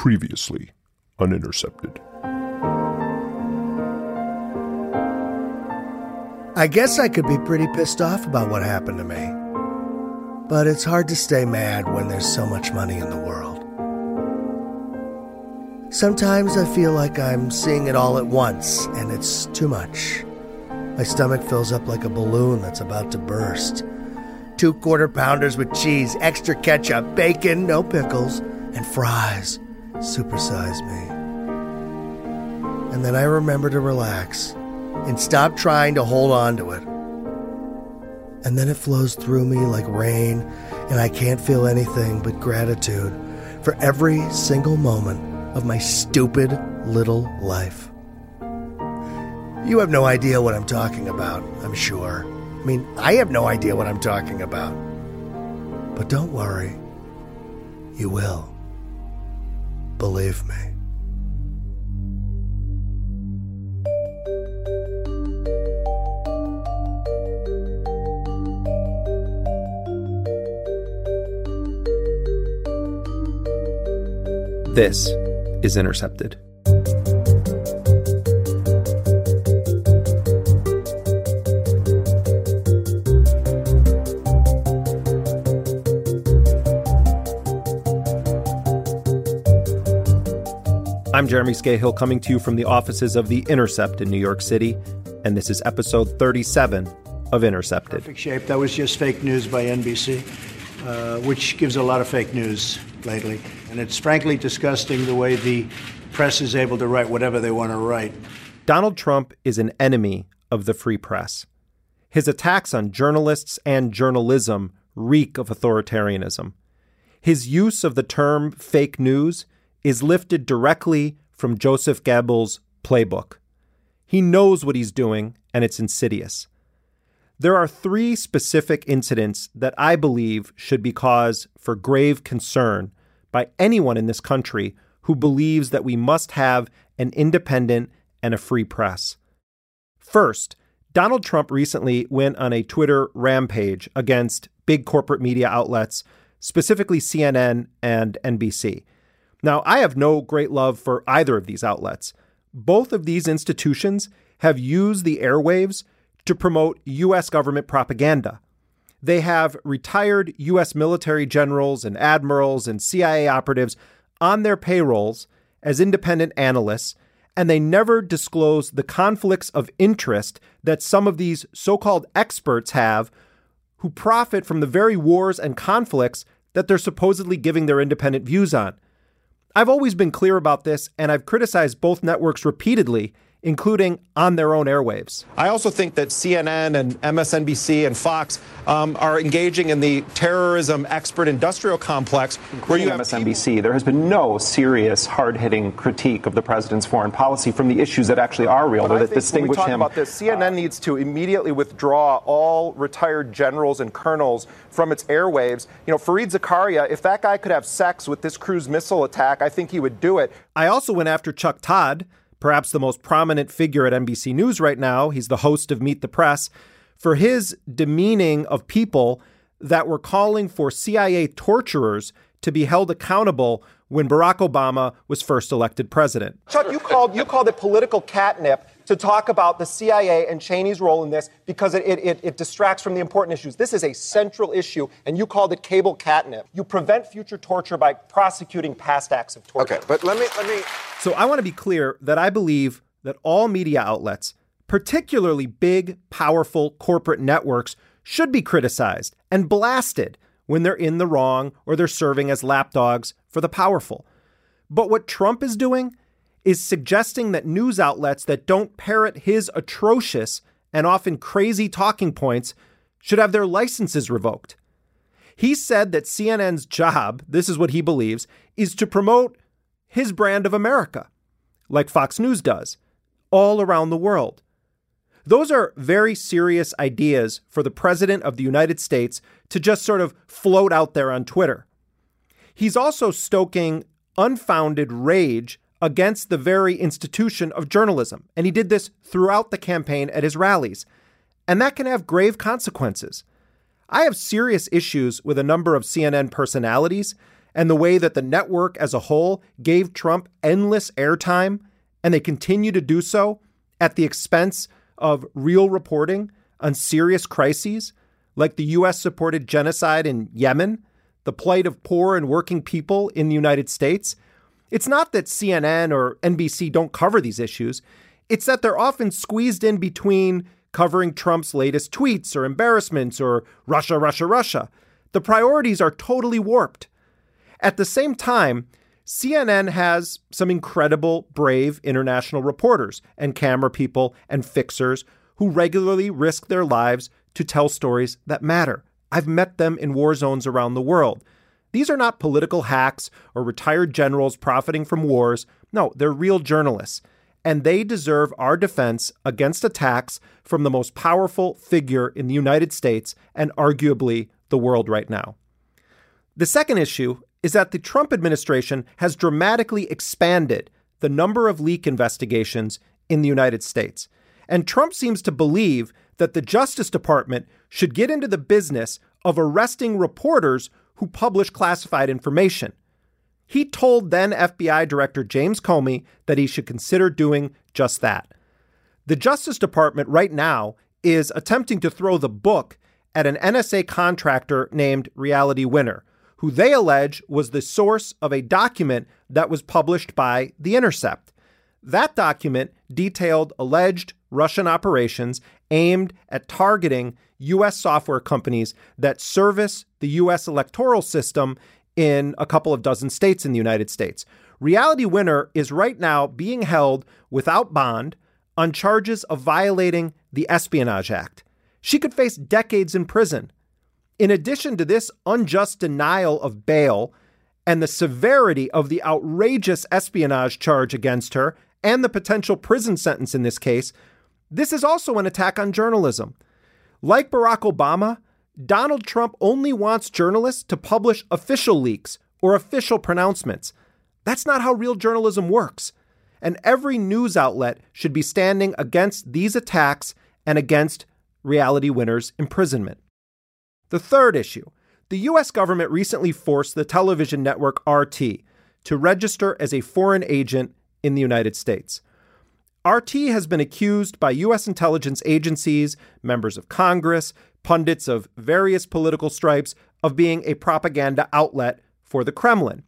Previously on Intercepted. I guess I could be pretty pissed off about what happened to me. But it's hard to stay mad when there's so much money in the world. Sometimes I feel like I'm seeing it all at once, and it's too much. My stomach fills up like a balloon that's about to burst. Two quarter pounders with cheese, extra ketchup, bacon, no pickles, and fries supersize me. And then I remember to relax and stop trying to hold on to it. And then it flows through me like rain, and I can't feel anything but gratitude for every single moment of my stupid little life. You have no idea what I'm talking about, I'm sure. I mean, I have no idea what I'm talking about. But don't worry, you will. Believe me. This is Intercepted. I'm Jeremy Scahill coming to you from the offices of The Intercept in New York City, and this is episode 37 of Intercepted. Perfect shape. That was just fake news by NBC, uh, which gives a lot of fake news lately. And it's frankly disgusting the way the press is able to write whatever they want to write. Donald Trump is an enemy of the free press. His attacks on journalists and journalism reek of authoritarianism. His use of the term fake news is lifted directly from Joseph Goebbels' playbook. He knows what he's doing, and it's insidious. There are three specific incidents that I believe should be cause for grave concern by anyone in this country who believes that we must have an independent and a free press. First, Donald Trump recently went on a Twitter rampage against big corporate media outlets, specifically CNN and NBC. Now, I have no great love for either of these outlets. Both of these institutions have used the airwaves to promote U.S. government propaganda. They have retired U.S. military generals and admirals and CIA operatives on their payrolls as independent analysts, and they never disclose the conflicts of interest that some of these so called experts have who profit from the very wars and conflicts that they're supposedly giving their independent views on. I've always been clear about this, and I've criticized both networks repeatedly including on their own airwaves. I also think that CNN and MSNBC and Fox um, are engaging in the terrorism expert industrial complex where you have MSNBC. People- there has been no serious, hard-hitting critique of the president's foreign policy from the issues that actually are real but that distinguish when we talk him. About this, CNN uh, needs to immediately withdraw all retired generals and colonels from its airwaves. You know, Fareed Zakaria, if that guy could have sex with this cruise missile attack, I think he would do it. I also went after Chuck Todd perhaps the most prominent figure at NBC News right now. He's the host of Meet the Press for his demeaning of people that were calling for CIA torturers to be held accountable when Barack Obama was first elected president. Chuck, you called you called it political catnip to talk about the CIA and Cheney's role in this because it, it, it, distracts from the important issues. This is a central issue, and you called it cable catnip. You prevent future torture by prosecuting past acts of torture. Okay, but let me let me. So I want to be clear that I believe that all media outlets, particularly big, powerful corporate networks, should be criticized and blasted when they're in the wrong or they're serving as lapdogs for the powerful. But what Trump is doing is suggesting that news outlets that don't parrot his atrocious and often crazy talking points should have their licenses revoked. He said that CNN's job, this is what he believes, is to promote his brand of America, like Fox News does, all around the world. Those are very serious ideas for the President of the United States to just sort of float out there on Twitter. He's also stoking unfounded rage against the very institution of journalism, and he did this throughout the campaign at his rallies. And that can have grave consequences. I have serious issues with a number of CNN personalities and the way that the network as a whole gave Trump endless airtime, and they continue to do so at the expense of real reporting on serious crises like the U.S. supported genocide in Yemen, the plight of poor and working people in the United States. It's not that CNN or NBC don't cover these issues, it's that they're often squeezed in between covering Trump's latest tweets or embarrassments or Russia, Russia, Russia. The priorities are totally warped. At the same time, CNN has some incredible, brave international reporters and camera people and fixers who regularly risk their lives to tell stories that matter. I've met them in war zones around the world. These are not political hacks or retired generals profiting from wars. No, they're real journalists and they deserve our defense against attacks from the most powerful figure in the United States and arguably the world right now. The second issue is that the Trump administration has dramatically expanded the number of leak investigations in the United States. And Trump seems to believe that the Justice Department should get into the business of arresting reporters who publish classified information. He told then FBI Director James Comey that he should consider doing just that. The Justice Department right now is attempting to throw the book at an NSA contractor named Reality Winner, who they allege was the source of a document that was published by The Intercept. That document detailed alleged Russian operations aimed at targeting U.S. software companies that service the U.S. electoral system in a couple of dozen states in the United States. Reality Winner is right now being held without bond on charges of violating the Espionage Act. She could face decades in prison. In addition to this unjust denial of bail and the severity of the outrageous espionage charge against her and the potential prison sentence in this case, this is also an attack on journalism. Like Barack Obama, Donald Trump only wants journalists to publish official leaks or official pronouncements. That's not how real journalism works. And every news outlet should be standing against these attacks and against Reality Winner's imprisonment. The third issue the U.S. government recently forced the television network RT to register as a foreign agent in the United States. RT has been accused by U.S. intelligence agencies, members of Congress, pundits of various political stripes of being a propaganda outlet for the Kremlin.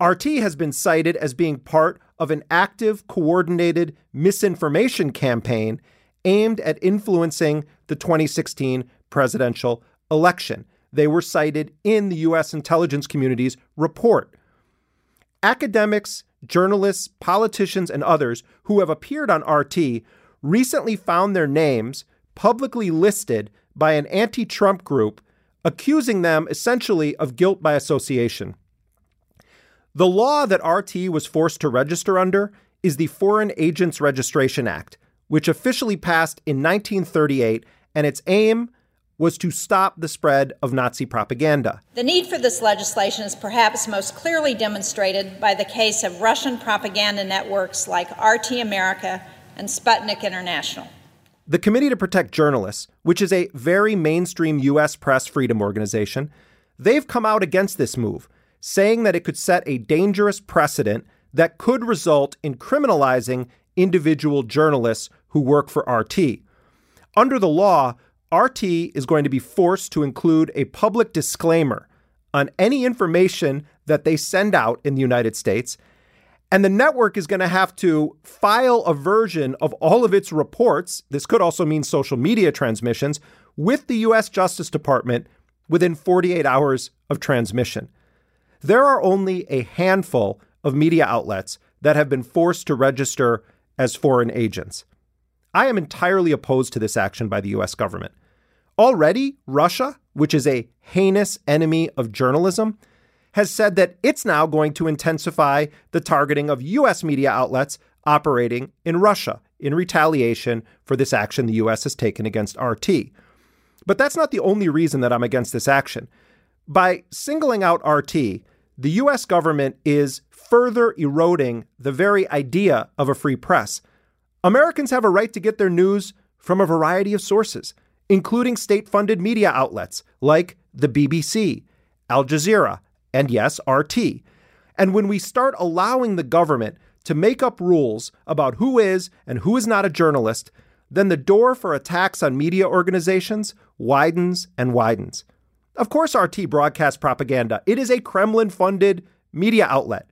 RT has been cited as being part of an active, coordinated misinformation campaign aimed at influencing the 2016 presidential election. They were cited in the U.S. intelligence community's report. Academics, journalists, politicians, and others who have appeared on RT recently found their names publicly listed by an anti Trump group accusing them essentially of guilt by association. The law that RT was forced to register under is the Foreign Agents Registration Act, which officially passed in 1938, and its aim was to stop the spread of Nazi propaganda. The need for this legislation is perhaps most clearly demonstrated by the case of Russian propaganda networks like RT America and Sputnik International. The Committee to Protect Journalists, which is a very mainstream U.S. press freedom organization, they've come out against this move, saying that it could set a dangerous precedent that could result in criminalizing individual journalists who work for RT. Under the law, RT is going to be forced to include a public disclaimer on any information that they send out in the United States and the network is going to have to file a version of all of its reports. This could also mean social media transmissions with the US Justice Department within 48 hours of transmission. There are only a handful of media outlets that have been forced to register as foreign agents. I am entirely opposed to this action by the US government. Already, Russia, which is a heinous enemy of journalism, has said that it's now going to intensify the targeting of U.S. media outlets operating in Russia in retaliation for this action the U.S. has taken against RT. But that's not the only reason that I'm against this action. By singling out RT, the U.S. government is further eroding the very idea of a free press. Americans have a right to get their news from a variety of sources, including state funded media outlets like the BBC, Al Jazeera, and yes, RT. And when we start allowing the government to make up rules about who is and who is not a journalist, then the door for attacks on media organizations widens and widens. Of course, RT broadcasts propaganda. It is a Kremlin funded media outlet.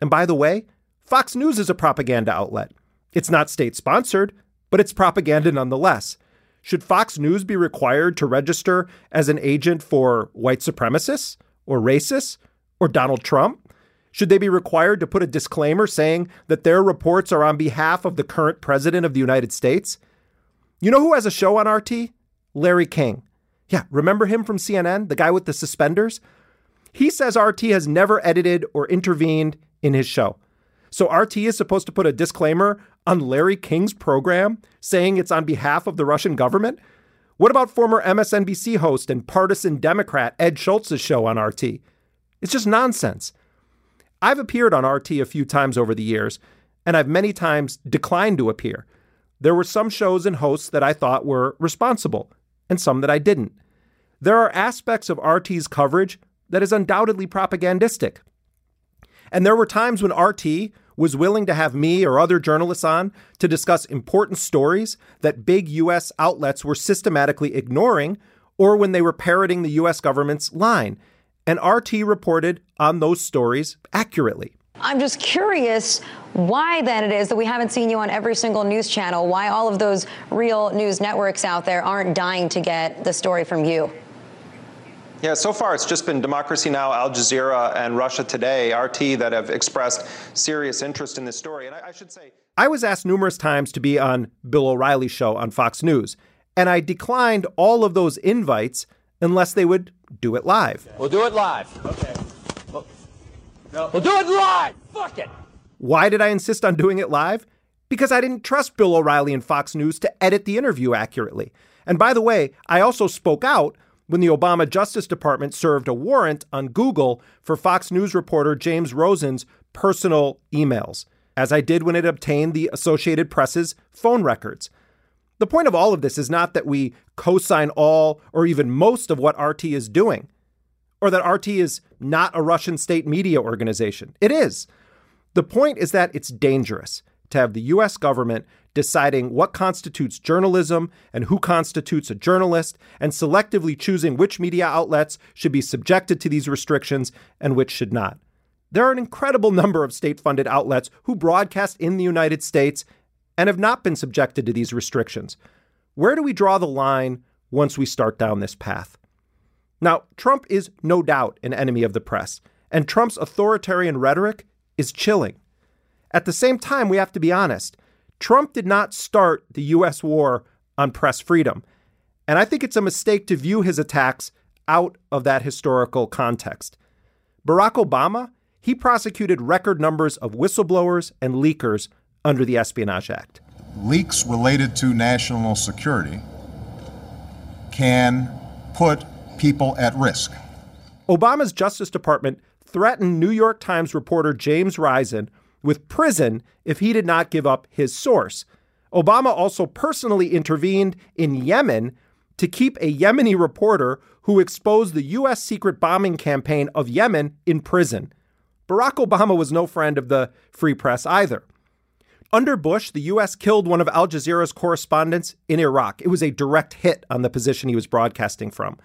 And by the way, Fox News is a propaganda outlet. It's not state sponsored, but it's propaganda nonetheless. Should Fox News be required to register as an agent for white supremacists or racists or Donald Trump? Should they be required to put a disclaimer saying that their reports are on behalf of the current president of the United States? You know who has a show on RT? Larry King. Yeah, remember him from CNN, the guy with the suspenders? He says RT has never edited or intervened in his show. So RT is supposed to put a disclaimer on Larry King's program saying it's on behalf of the Russian government? What about former MSNBC host and partisan Democrat Ed Schultz's show on RT? It's just nonsense. I've appeared on RT a few times over the years, and I've many times declined to appear. There were some shows and hosts that I thought were responsible, and some that I didn't. There are aspects of RT's coverage that is undoubtedly propagandistic. And there were times when RT was willing to have me or other journalists on to discuss important stories that big U.S. outlets were systematically ignoring, or when they were parroting the U.S. government's line and RT reported on those stories accurately. I'm just curious why then it is that we haven't seen you on every single news channel, why all of those real news networks out there aren't dying to get the story from you. Yeah, so far it's just been Democracy Now!, Al Jazeera, and Russia Today, RT, that have expressed serious interest in this story. And I, I should say. I was asked numerous times to be on Bill O'Reilly's show on Fox News, and I declined all of those invites unless they would do it live. We'll do it live. Okay. We'll, no. we'll do it live. Fuck it. Why did I insist on doing it live? Because I didn't trust Bill O'Reilly and Fox News to edit the interview accurately. And by the way, I also spoke out when the Obama Justice Department served a warrant on Google for Fox News reporter James Rosen's personal emails, as I did when it obtained the Associated Press's phone records. The point of all of this is not that we co sign all or even most of what RT is doing, or that RT is not a Russian state media organization. It is. The point is that it's dangerous to have the US government deciding what constitutes journalism and who constitutes a journalist, and selectively choosing which media outlets should be subjected to these restrictions and which should not. There are an incredible number of state funded outlets who broadcast in the United States and have not been subjected to these restrictions. Where do we draw the line once we start down this path? Now, Trump is no doubt an enemy of the press, and Trump's authoritarian rhetoric is chilling. At the same time, we have to be honest. Trump did not start the U.S. war on press freedom. And I think it's a mistake to view his attacks out of that historical context. Barack Obama, he prosecuted record numbers of whistleblowers and leakers under the Espionage Act. Leaks related to national security can put people at risk. Obama's Justice Department threatened New York Times reporter James Risen with prison if he did not give up his source. Obama also personally intervened in Yemen to keep a Yemeni reporter who exposed the U.S. secret bombing campaign of Yemen in prison. Barack Obama was no friend of the free press either. Under Bush, the U.S. killed one of Al Jazeera's correspondents in Iraq. It was a direct hit on the position he was broadcasting from.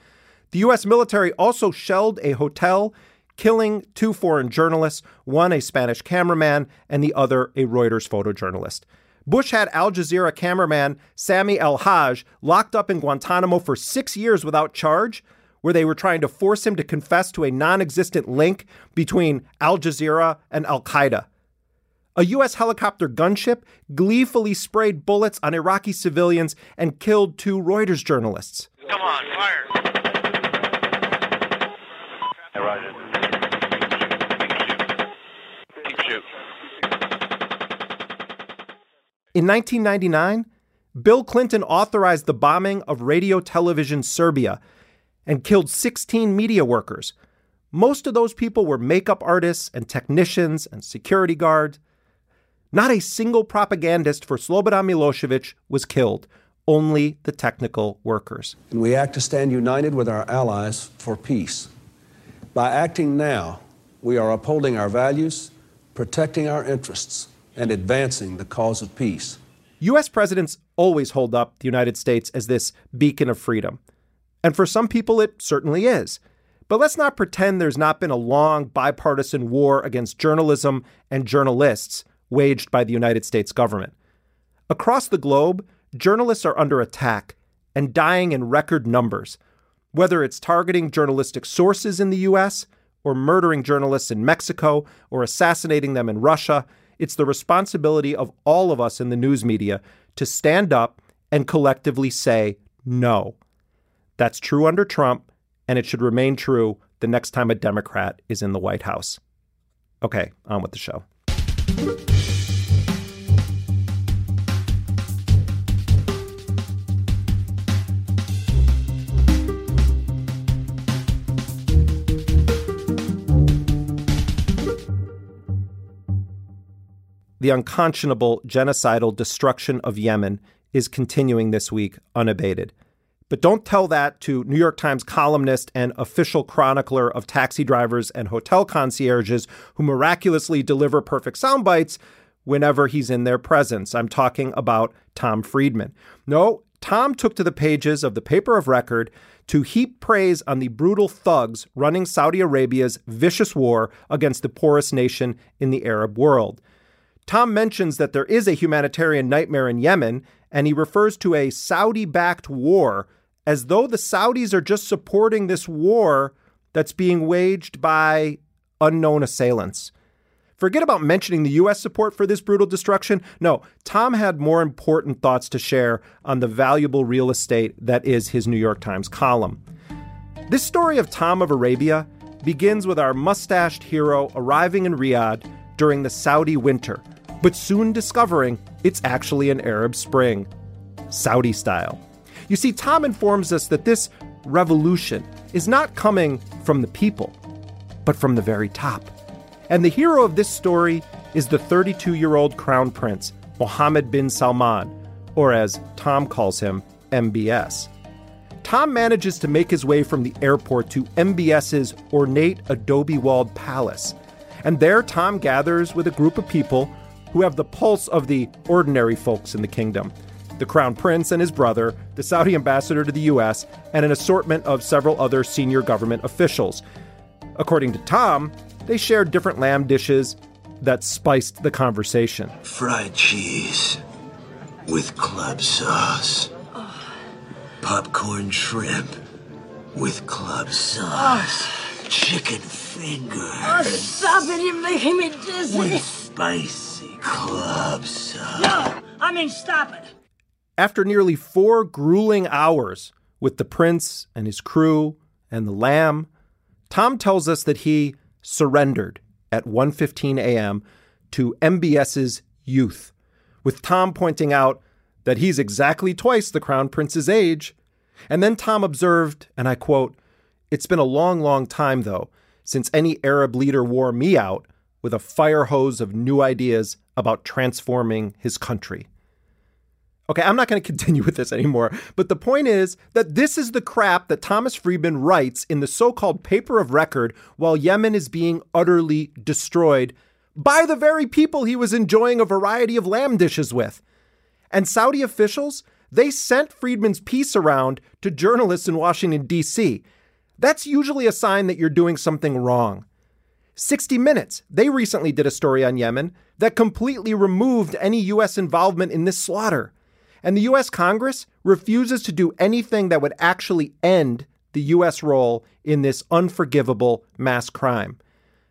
The U.S. military also shelled a hotel, killing two foreign journalists, one a Spanish cameraman and the other a Reuters photojournalist. Bush had Al Jazeera cameraman Sami El Haj locked up in Guantanamo for six years without charge, where they were trying to force him to confess to a non existent link between Al Jazeera and Al Qaeda. A U.S. helicopter gunship gleefully sprayed bullets on Iraqi civilians and killed two Reuters journalists. Come on, fire. Hey, Roger. Keep shoot. In 1999, Bill Clinton authorized the bombing of Radio Television Serbia and killed 16 media workers. Most of those people were makeup artists and technicians and security guards. Not a single propagandist for Slobodan Milosevic was killed, only the technical workers. And we act to stand united with our allies for peace. By acting now, we are upholding our values, protecting our interests, and advancing the cause of peace. U.S. presidents always hold up the United States as this beacon of freedom. And for some people, it certainly is. But let's not pretend there's not been a long bipartisan war against journalism and journalists waged by the United States government. Across the globe, journalists are under attack and dying in record numbers, whether it's targeting journalistic sources in the U.S., or murdering journalists in Mexico, or assassinating them in Russia. It's the responsibility of all of us in the news media to stand up and collectively say no. That's true under Trump, and it should remain true the next time a Democrat is in the White House. Okay, on with the show. The unconscionable genocidal destruction of Yemen is continuing this week unabated. But don't tell that to New York Times columnist and official chronicler of taxi drivers and hotel concierges who miraculously deliver perfect sound bites whenever he's in their presence. I'm talking about Tom Friedman. No, Tom took to the pages of the paper of record to heap praise on the brutal thugs running Saudi Arabia's vicious war against the poorest nation in the Arab world. Tom mentions that there is a humanitarian nightmare in Yemen, and he refers to a Saudi backed war as though the Saudis are just supporting this war that's being waged by unknown assailants. Forget about mentioning the U.S. support for this brutal destruction. No, Tom had more important thoughts to share on the valuable real estate that is his New York Times column. This story of Tom of Arabia begins with our mustached hero arriving in Riyadh during the Saudi winter, but soon discovering it's actually an Arab Spring, Saudi style. You see, Tom informs us that this revolution is not coming from the people, but from the very top. And the hero of this story is the 32 year old crown prince, Mohammed bin Salman, or as Tom calls him, MBS. Tom manages to make his way from the airport to MBS's ornate adobe walled palace. And there, Tom gathers with a group of people who have the pulse of the ordinary folks in the kingdom the crown prince and his brother, the Saudi ambassador to the U.S., and an assortment of several other senior government officials. According to Tom, they shared different lamb dishes that spiced the conversation. Fried cheese with club sauce. Popcorn shrimp with club sauce. Chicken fingers. Oh, stop it, you're making me dizzy. With spicy club sauce. No, I mean, stop it. After nearly four grueling hours with the prince and his crew and the lamb, Tom tells us that he surrendered at 1:15 a.m. to MBS's youth, with Tom pointing out that he's exactly twice the crown prince's age. And then Tom observed, and I quote, "It's been a long, long time though since any Arab leader wore me out with a fire hose of new ideas about transforming his country." Okay, I'm not going to continue with this anymore, but the point is that this is the crap that Thomas Friedman writes in the so called paper of record while Yemen is being utterly destroyed by the very people he was enjoying a variety of lamb dishes with. And Saudi officials, they sent Friedman's piece around to journalists in Washington, D.C. That's usually a sign that you're doing something wrong. 60 Minutes, they recently did a story on Yemen that completely removed any U.S. involvement in this slaughter. And the U.S. Congress refuses to do anything that would actually end the U.S. role in this unforgivable mass crime.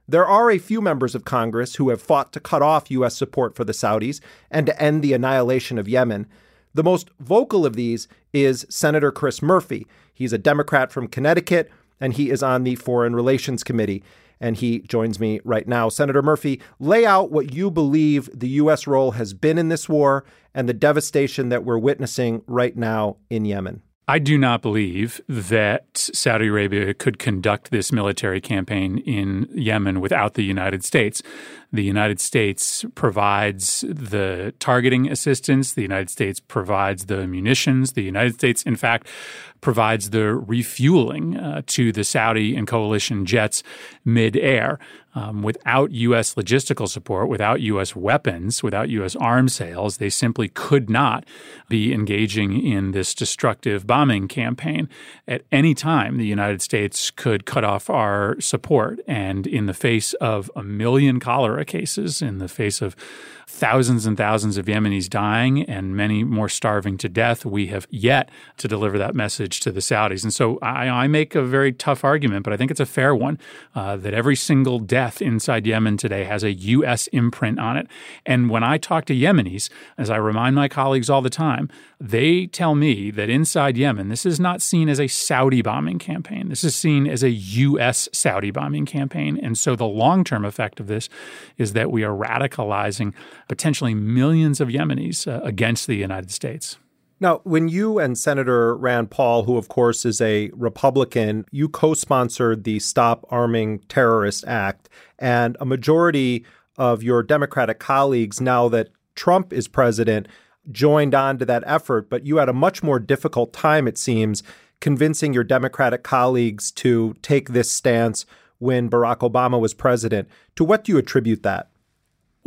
There are a few members of Congress who have fought to cut off U.S. support for the Saudis and to end the annihilation of Yemen, The most vocal of these is Senator Chris Murphy. He's a Democrat from Connecticut, and he is on the Foreign Relations Committee. And he joins me right now. Senator Murphy, lay out what you believe the U.S. role has been in this war and the devastation that we're witnessing right now in Yemen. I do not believe that Saudi Arabia could conduct this military campaign in Yemen without the United States. The United States provides the targeting assistance. The United States provides the munitions. The United States, in fact, provides the refueling uh, to the Saudi and coalition jets midair. Um, without U.S. logistical support, without U.S. weapons, without U.S. arms sales, they simply could not be engaging in this destructive bombing campaign. At any time, the United States could cut off our support. And in the face of a million cholera cases, in the face of thousands and thousands of Yemenis dying and many more starving to death, we have yet to deliver that message to the Saudis. And so I, I make a very tough argument, but I think it's a fair one uh, that every single death inside Yemen today has a U.S. imprint on it. And when I talk to Yemenis, as I remind my colleagues all the time, they tell me that inside Yemen, this is not seen as a Saudi bombing campaign. This is seen as a U.S. Saudi bombing campaign. And so the long term effect of this is that we are radicalizing potentially millions of Yemenis uh, against the United States. Now, when you and Senator Rand Paul, who of course is a Republican, you co sponsored the Stop Arming Terrorists Act, and a majority of your Democratic colleagues, now that Trump is president, joined on to that effort, but you had a much more difficult time, it seems, convincing your Democratic colleagues to take this stance when Barack Obama was president. To what do you attribute that?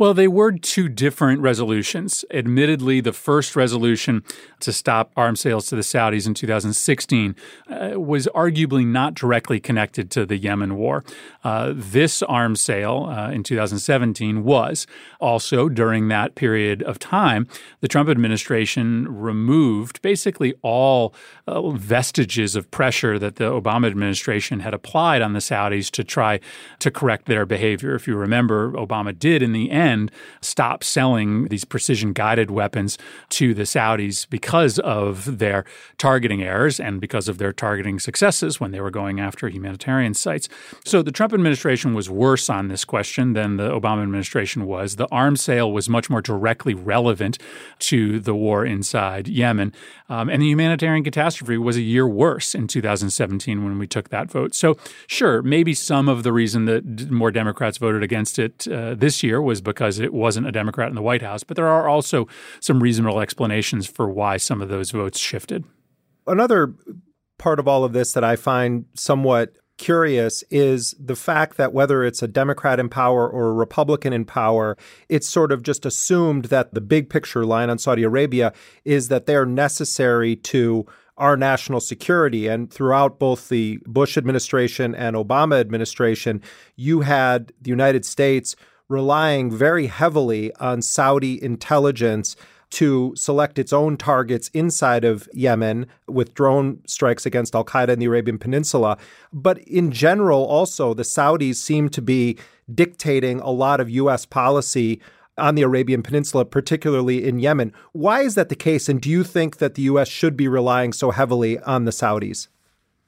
Well, they were two different resolutions. Admittedly, the first resolution to stop arms sales to the Saudis in 2016 uh, was arguably not directly connected to the Yemen war. Uh, this arms sale uh, in 2017 was. Also, during that period of time, the Trump administration removed basically all uh, vestiges of pressure that the Obama administration had applied on the Saudis to try to correct their behavior. If you remember, Obama did in the end end stop selling these precision guided weapons to the Saudis because of their targeting errors and because of their targeting successes when they were going after humanitarian sites. So the Trump administration was worse on this question than the Obama administration was. The arms sale was much more directly relevant to the war inside Yemen. Um, and the humanitarian catastrophe was a year worse in 2017 when we took that vote. So, sure, maybe some of the reason that more Democrats voted against it uh, this year was because it wasn't a Democrat in the White House. But there are also some reasonable explanations for why some of those votes shifted. Another part of all of this that I find somewhat curious is the fact that whether it's a Democrat in power or a Republican in power, it's sort of just assumed that the big picture line on Saudi Arabia is that they're necessary to our national security. And throughout both the Bush administration and Obama administration, you had the United States relying very heavily on Saudi intelligence to select its own targets inside of Yemen with drone strikes against Al Qaeda in the Arabian Peninsula. But in general, also, the Saudis seem to be dictating a lot of U.S. policy on the Arabian Peninsula, particularly in Yemen. Why is that the case? And do you think that the U.S. should be relying so heavily on the Saudis?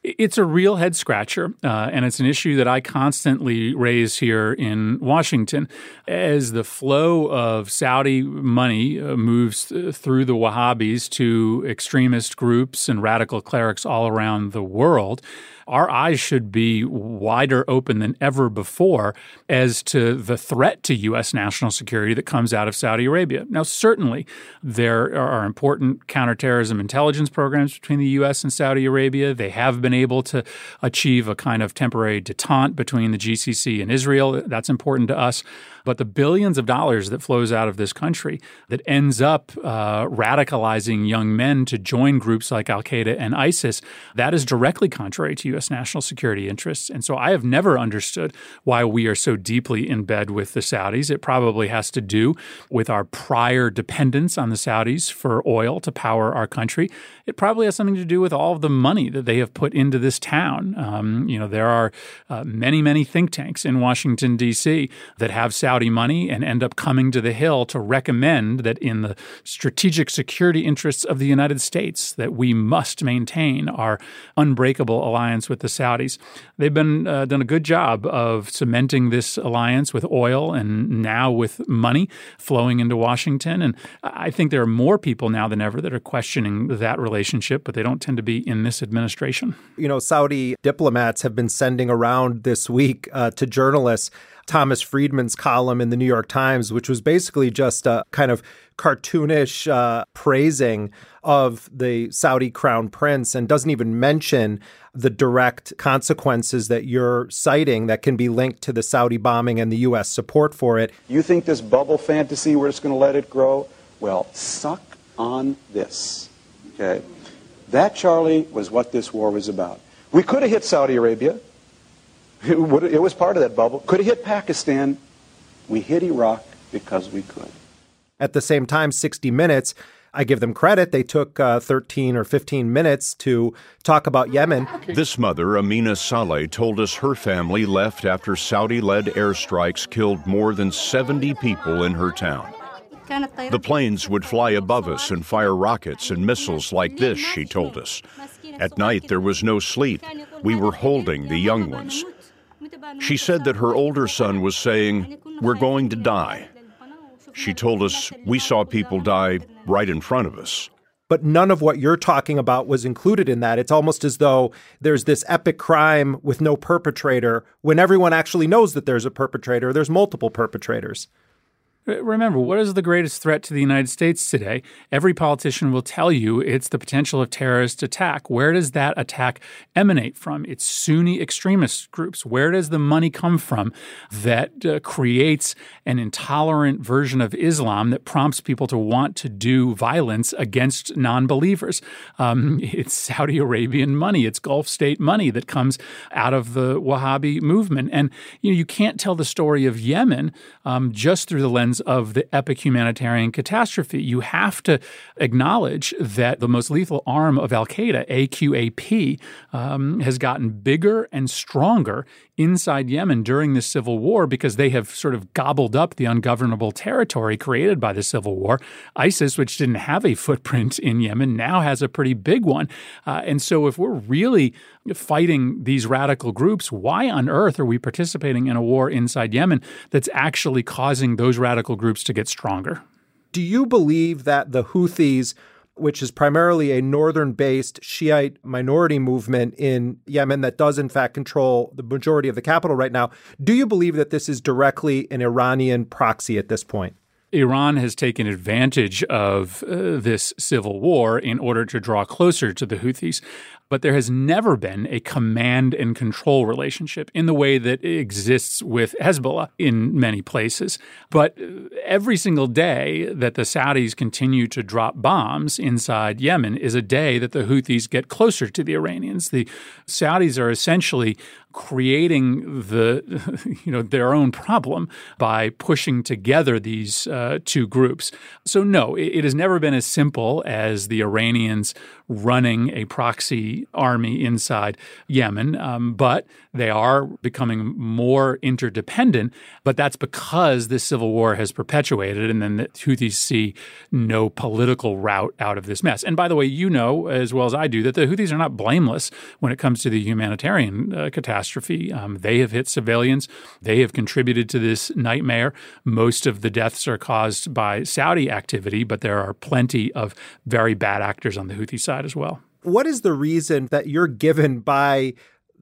It's a real head scratcher, uh, and it's an issue that I constantly raise here in Washington. As the flow of Saudi money uh, moves through the Wahhabis to extremist groups and radical clerics all around the world, our eyes should be wider open than ever before as to the threat to U.S. national security that comes out of Saudi Arabia. Now, certainly, there are important counterterrorism intelligence programs between the U.S. and Saudi Arabia. They have been able to achieve a kind of temporary detente between the GCC and Israel. That's important to us. But the billions of dollars that flows out of this country that ends up uh, radicalizing young men to join groups like Al Qaeda and ISIS, that is directly contrary to U.S. national security interests. And so I have never understood why we are so deeply in bed with the Saudis. It probably has to do with our prior dependence on the Saudis for oil to power our country. It probably has something to do with all of the money that they have put into this town. Um, you know, there are uh, many, many think tanks in Washington, D.C. that have Saudi money and end up coming to the Hill to recommend that in the strategic security interests of the United States that we must maintain our unbreakable alliance with the Saudis. They've been uh, done a good job of cementing this alliance with oil and now with money flowing into Washington. And I think there are more people now than ever that are questioning that relationship, but they don't tend to be in this administration. You know, Saudi diplomats have been sending around this week uh, to journalists Thomas Friedman's column in the New York Times, which was basically just a kind of cartoonish uh, praising of the Saudi crown prince and doesn't even mention the direct consequences that you're citing that can be linked to the Saudi bombing and the U.S. support for it. You think this bubble fantasy, we're just going to let it grow? Well, suck on this. Okay? That, Charlie, was what this war was about. We could have hit Saudi Arabia. It, would, it was part of that bubble. Could have hit Pakistan. We hit Iraq because we could. At the same time, 60 Minutes, I give them credit. They took uh, 13 or 15 minutes to talk about Yemen. This mother, Amina Saleh, told us her family left after Saudi led airstrikes killed more than 70 people in her town. The planes would fly above us and fire rockets and missiles like this, she told us. At night, there was no sleep. We were holding the young ones. She said that her older son was saying, We're going to die. She told us we saw people die right in front of us. But none of what you're talking about was included in that. It's almost as though there's this epic crime with no perpetrator when everyone actually knows that there's a perpetrator. There's multiple perpetrators. Remember, what is the greatest threat to the United States today? Every politician will tell you it's the potential of terrorist attack. Where does that attack emanate from? It's Sunni extremist groups. Where does the money come from that uh, creates an intolerant version of Islam that prompts people to want to do violence against non believers? Um, it's Saudi Arabian money, it's Gulf state money that comes out of the Wahhabi movement. And you, know, you can't tell the story of Yemen um, just through the lens of the epic humanitarian catastrophe. You have to acknowledge that the most lethal arm of Al Qaeda, AQAP, um, has gotten bigger and stronger inside Yemen during the civil war because they have sort of gobbled up the ungovernable territory created by the civil war. ISIS, which didn't have a footprint in Yemen, now has a pretty big one. Uh, and so, if we're really fighting these radical groups, why on earth are we participating in a war inside Yemen that's actually causing those radical groups to get stronger? Do you believe that the Houthis which is primarily a northern based Shiite minority movement in Yemen that does, in fact, control the majority of the capital right now. Do you believe that this is directly an Iranian proxy at this point? Iran has taken advantage of uh, this civil war in order to draw closer to the Houthis but there has never been a command and control relationship in the way that exists with Hezbollah in many places. But uh, every single day that the Saudis continue to drop bombs inside Yemen is a day that the Houthis get closer to the Iranians. The Saudis are essentially creating the you know their own problem by pushing together these uh, two groups. So no, it, it, has never been as simple as the Iranians running a proxy army inside Yemen, um, but they are becoming more interdependent. But that's because this civil war has perpetuated, and then the Houthis see no political route out of this mess. And by the way, you know as well as I do that the Houthis are not blameless when it comes to the humanitarian uh, catastrophe. Um, they have hit civilians. They have contributed to this nightmare. Most of the deaths are caused by Saudi activity, but there are plenty of very bad actors on the Houthi side side as well. What is the reason that you're given by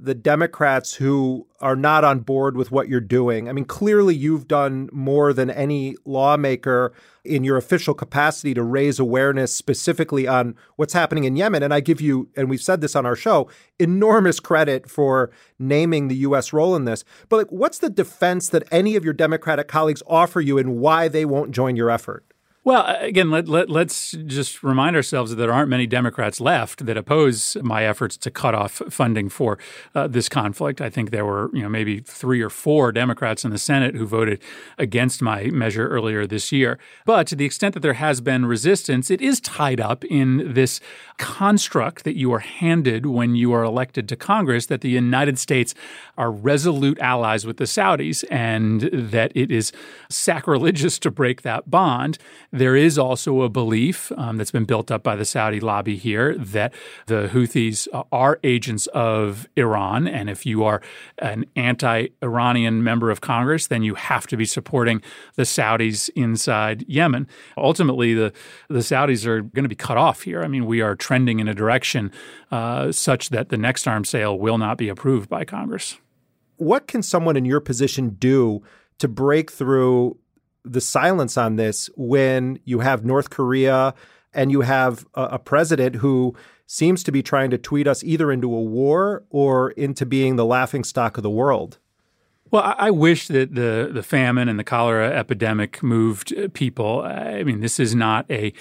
the Democrats who are not on board with what you're doing? I mean, clearly you've done more than any lawmaker in your official capacity to raise awareness specifically on what's happening in Yemen. And I give you, and we've said this on our show, enormous credit for naming the U.S. role in this. But like, what's the defense that any of your Democratic colleagues offer you and why they won't join your effort? Well, again, let, let, let's just remind ourselves that there aren't many Democrats left that oppose my efforts to cut off funding for uh, this conflict. I think there were, you know, maybe three or four Democrats in the Senate who voted against my measure earlier this year. But to the extent that there has been resistance, it is tied up in this construct that you are handed when you are elected to Congress that the United States are resolute allies with the Saudis and that it is sacrilegious to break that bond. There is also a belief um, that's been built up by the Saudi lobby here that the Houthis are agents of Iran. And if you are an anti Iranian member of Congress, then you have to be supporting the Saudis inside Yemen. Ultimately, the, the Saudis are going to be cut off here. I mean, we are trending in a direction uh, such that the next arms sale will not be approved by Congress. What can someone in your position do to break through the silence on this when you have North Korea and you have a, a president who seems to be trying to tweet us either into a war or into being the laughing stock of the world. Well, I wish that the the famine and the cholera epidemic moved uh, people. I mean, this is not a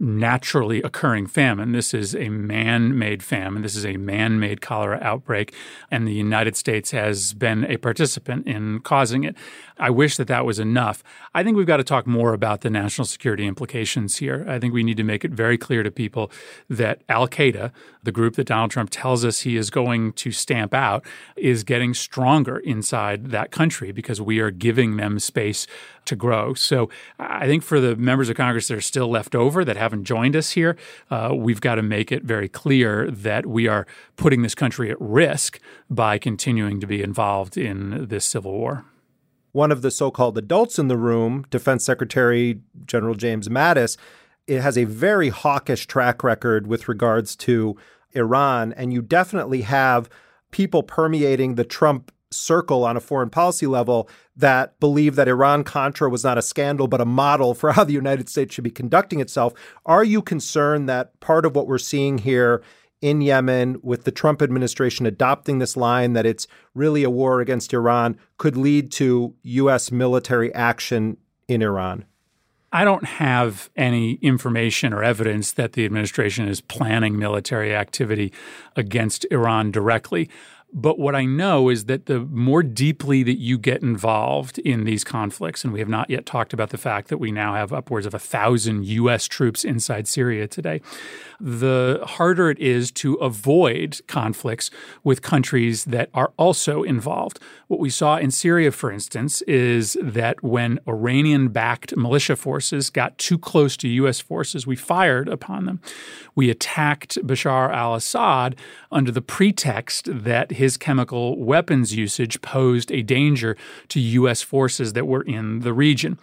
naturally occurring famine. This is a man made famine. This is a man made cholera outbreak, and the United States has been a participant in causing it. I wish that that was enough. I think we've got to talk more about the national security implications here. I think we need to make it very clear to people that Al Qaeda, the group that Donald Trump tells us he is going to stamp out, is getting stronger inside that country because we are giving them space to grow. So I think for the members of Congress that are still left over that haven't joined us here, uh, we've got to make it very clear that we are putting this country at risk by continuing to be involved in this civil war. One of the so called adults in the room, Defense Secretary General James Mattis, it has a very hawkish track record with regards to Iran. And you definitely have people permeating the Trump circle on a foreign policy level that believe that Iran Contra was not a scandal, but a model for how the United States should be conducting itself. Are you concerned that part of what we're seeing here in Yemen with the Trump administration adopting this line that it's really a war against Iran could lead to U.S. military action in Iran? I don't have any information or evidence that the administration is planning military activity against Iran directly. But what I know is that the more deeply that you get involved in these conflicts, and we have not yet talked about the fact that we now have upwards of a thousand U.S. troops inside Syria today, the harder it is to avoid conflicts with countries that are also involved. What we saw in Syria, for instance, is that when Iranian backed militia forces got too close to U.S. forces, we fired upon them. We attacked Bashar al Assad under the pretext that his chemical weapons usage posed a danger to U.S. forces that were in the region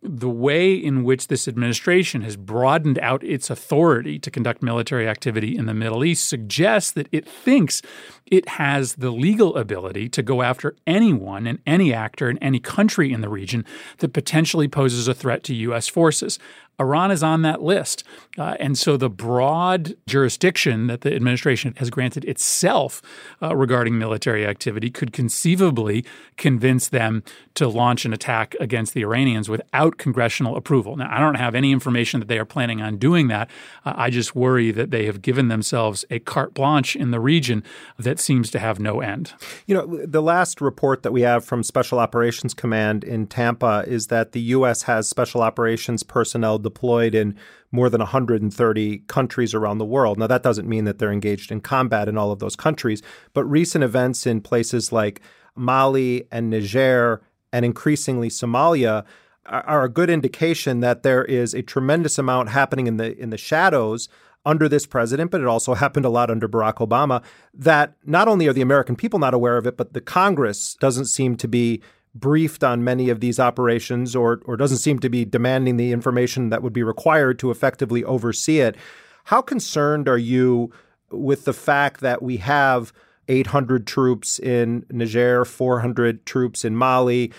the way in which this administration has broadened out its authority to conduct military activity in the Middle East suggests that it thinks it has the legal ability to go after anyone and any actor in any country in the region that potentially poses a threat to U.S. forces. Iran is on that list. Uh, and so the broad jurisdiction that the administration has granted itself uh, regarding military activity could conceivably convince them to launch an attack against the Iranians without congressional approval. Now, I don't have any information that they are planning on doing that. Uh, I just worry that they have given themselves a carte blanche in the region that seems to have no end. You know, the last report that we have from Special Operations Command in Tampa is that the U.S. has special operations personnel deployed in more than 130 countries around the world. Now, that doesn't mean that they're engaged in combat in all of those countries, but recent events in places like Mali and Niger and increasingly Somalia are a good indication that there is a tremendous amount happening in the in the shadows under this president, but it also happened a lot under Barack Obama, that not only are the American people not aware of it, but the Congress doesn't seem to be briefed on many of these operations or, or doesn't seem to be demanding the information that would be required to effectively oversee it. How concerned are you with the fact that we have 800 troops in Niger, 400 troops in Mali?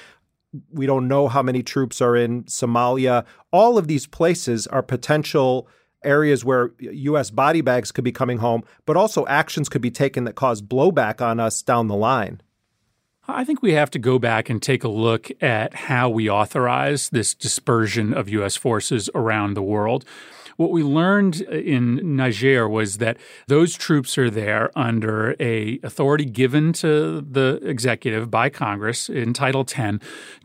We don't know how many troops are in Somalia. All of these places are potential areas where U.S. body bags could be coming home, but also actions could be taken that cause blowback on us down the line. I think we have to go back and take a look at how we authorize this dispersion of U.S. forces around the world. What we learned uh, in Niger was that those troops are there under a authority given to the executive by Congress in Title X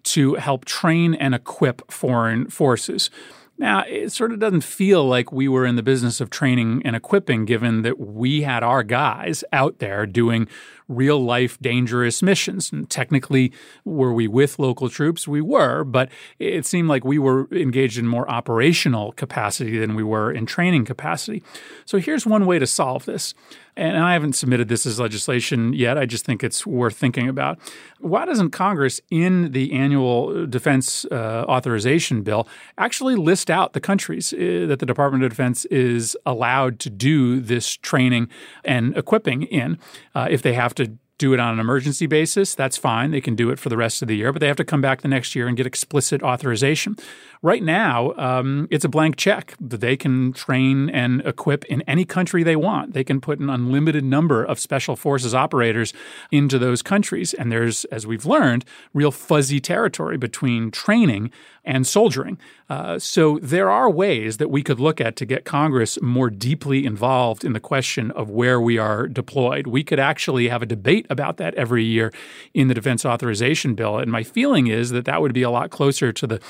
to help train and equip foreign forces. Now, it sort of doesn't feel like we were in the business of training and equipping, given that we had our guys out there doing real life dangerous missions. And technically, were we with local troops? We were, but it seemed like we were engaged in more operational capacity than we were in training capacity. So here's one way to solve this and I haven't submitted this as legislation yet. I just think it's worth thinking about. Why doesn't Congress, in the annual defense uh, authorization bill, actually list out the countries uh, that the Department of Defense is allowed to do this training and equipping in? Uh, if they have to do it on an emergency basis, that's fine. They can do it for the rest of the year, but they have to come back the next year and get explicit authorization. Right now, um, it's a blank check. that They can train and equip in any country they want. They can put an unlimited number of special forces operators into those countries. And there's, as we've learned, real fuzzy territory between training and soldiering. Uh, so there are ways that we could look at to get Congress more deeply involved in the question of where we are deployed. We could actually have a debate about that every year in the defense authorization bill. And my feeling is that that would be a lot closer to the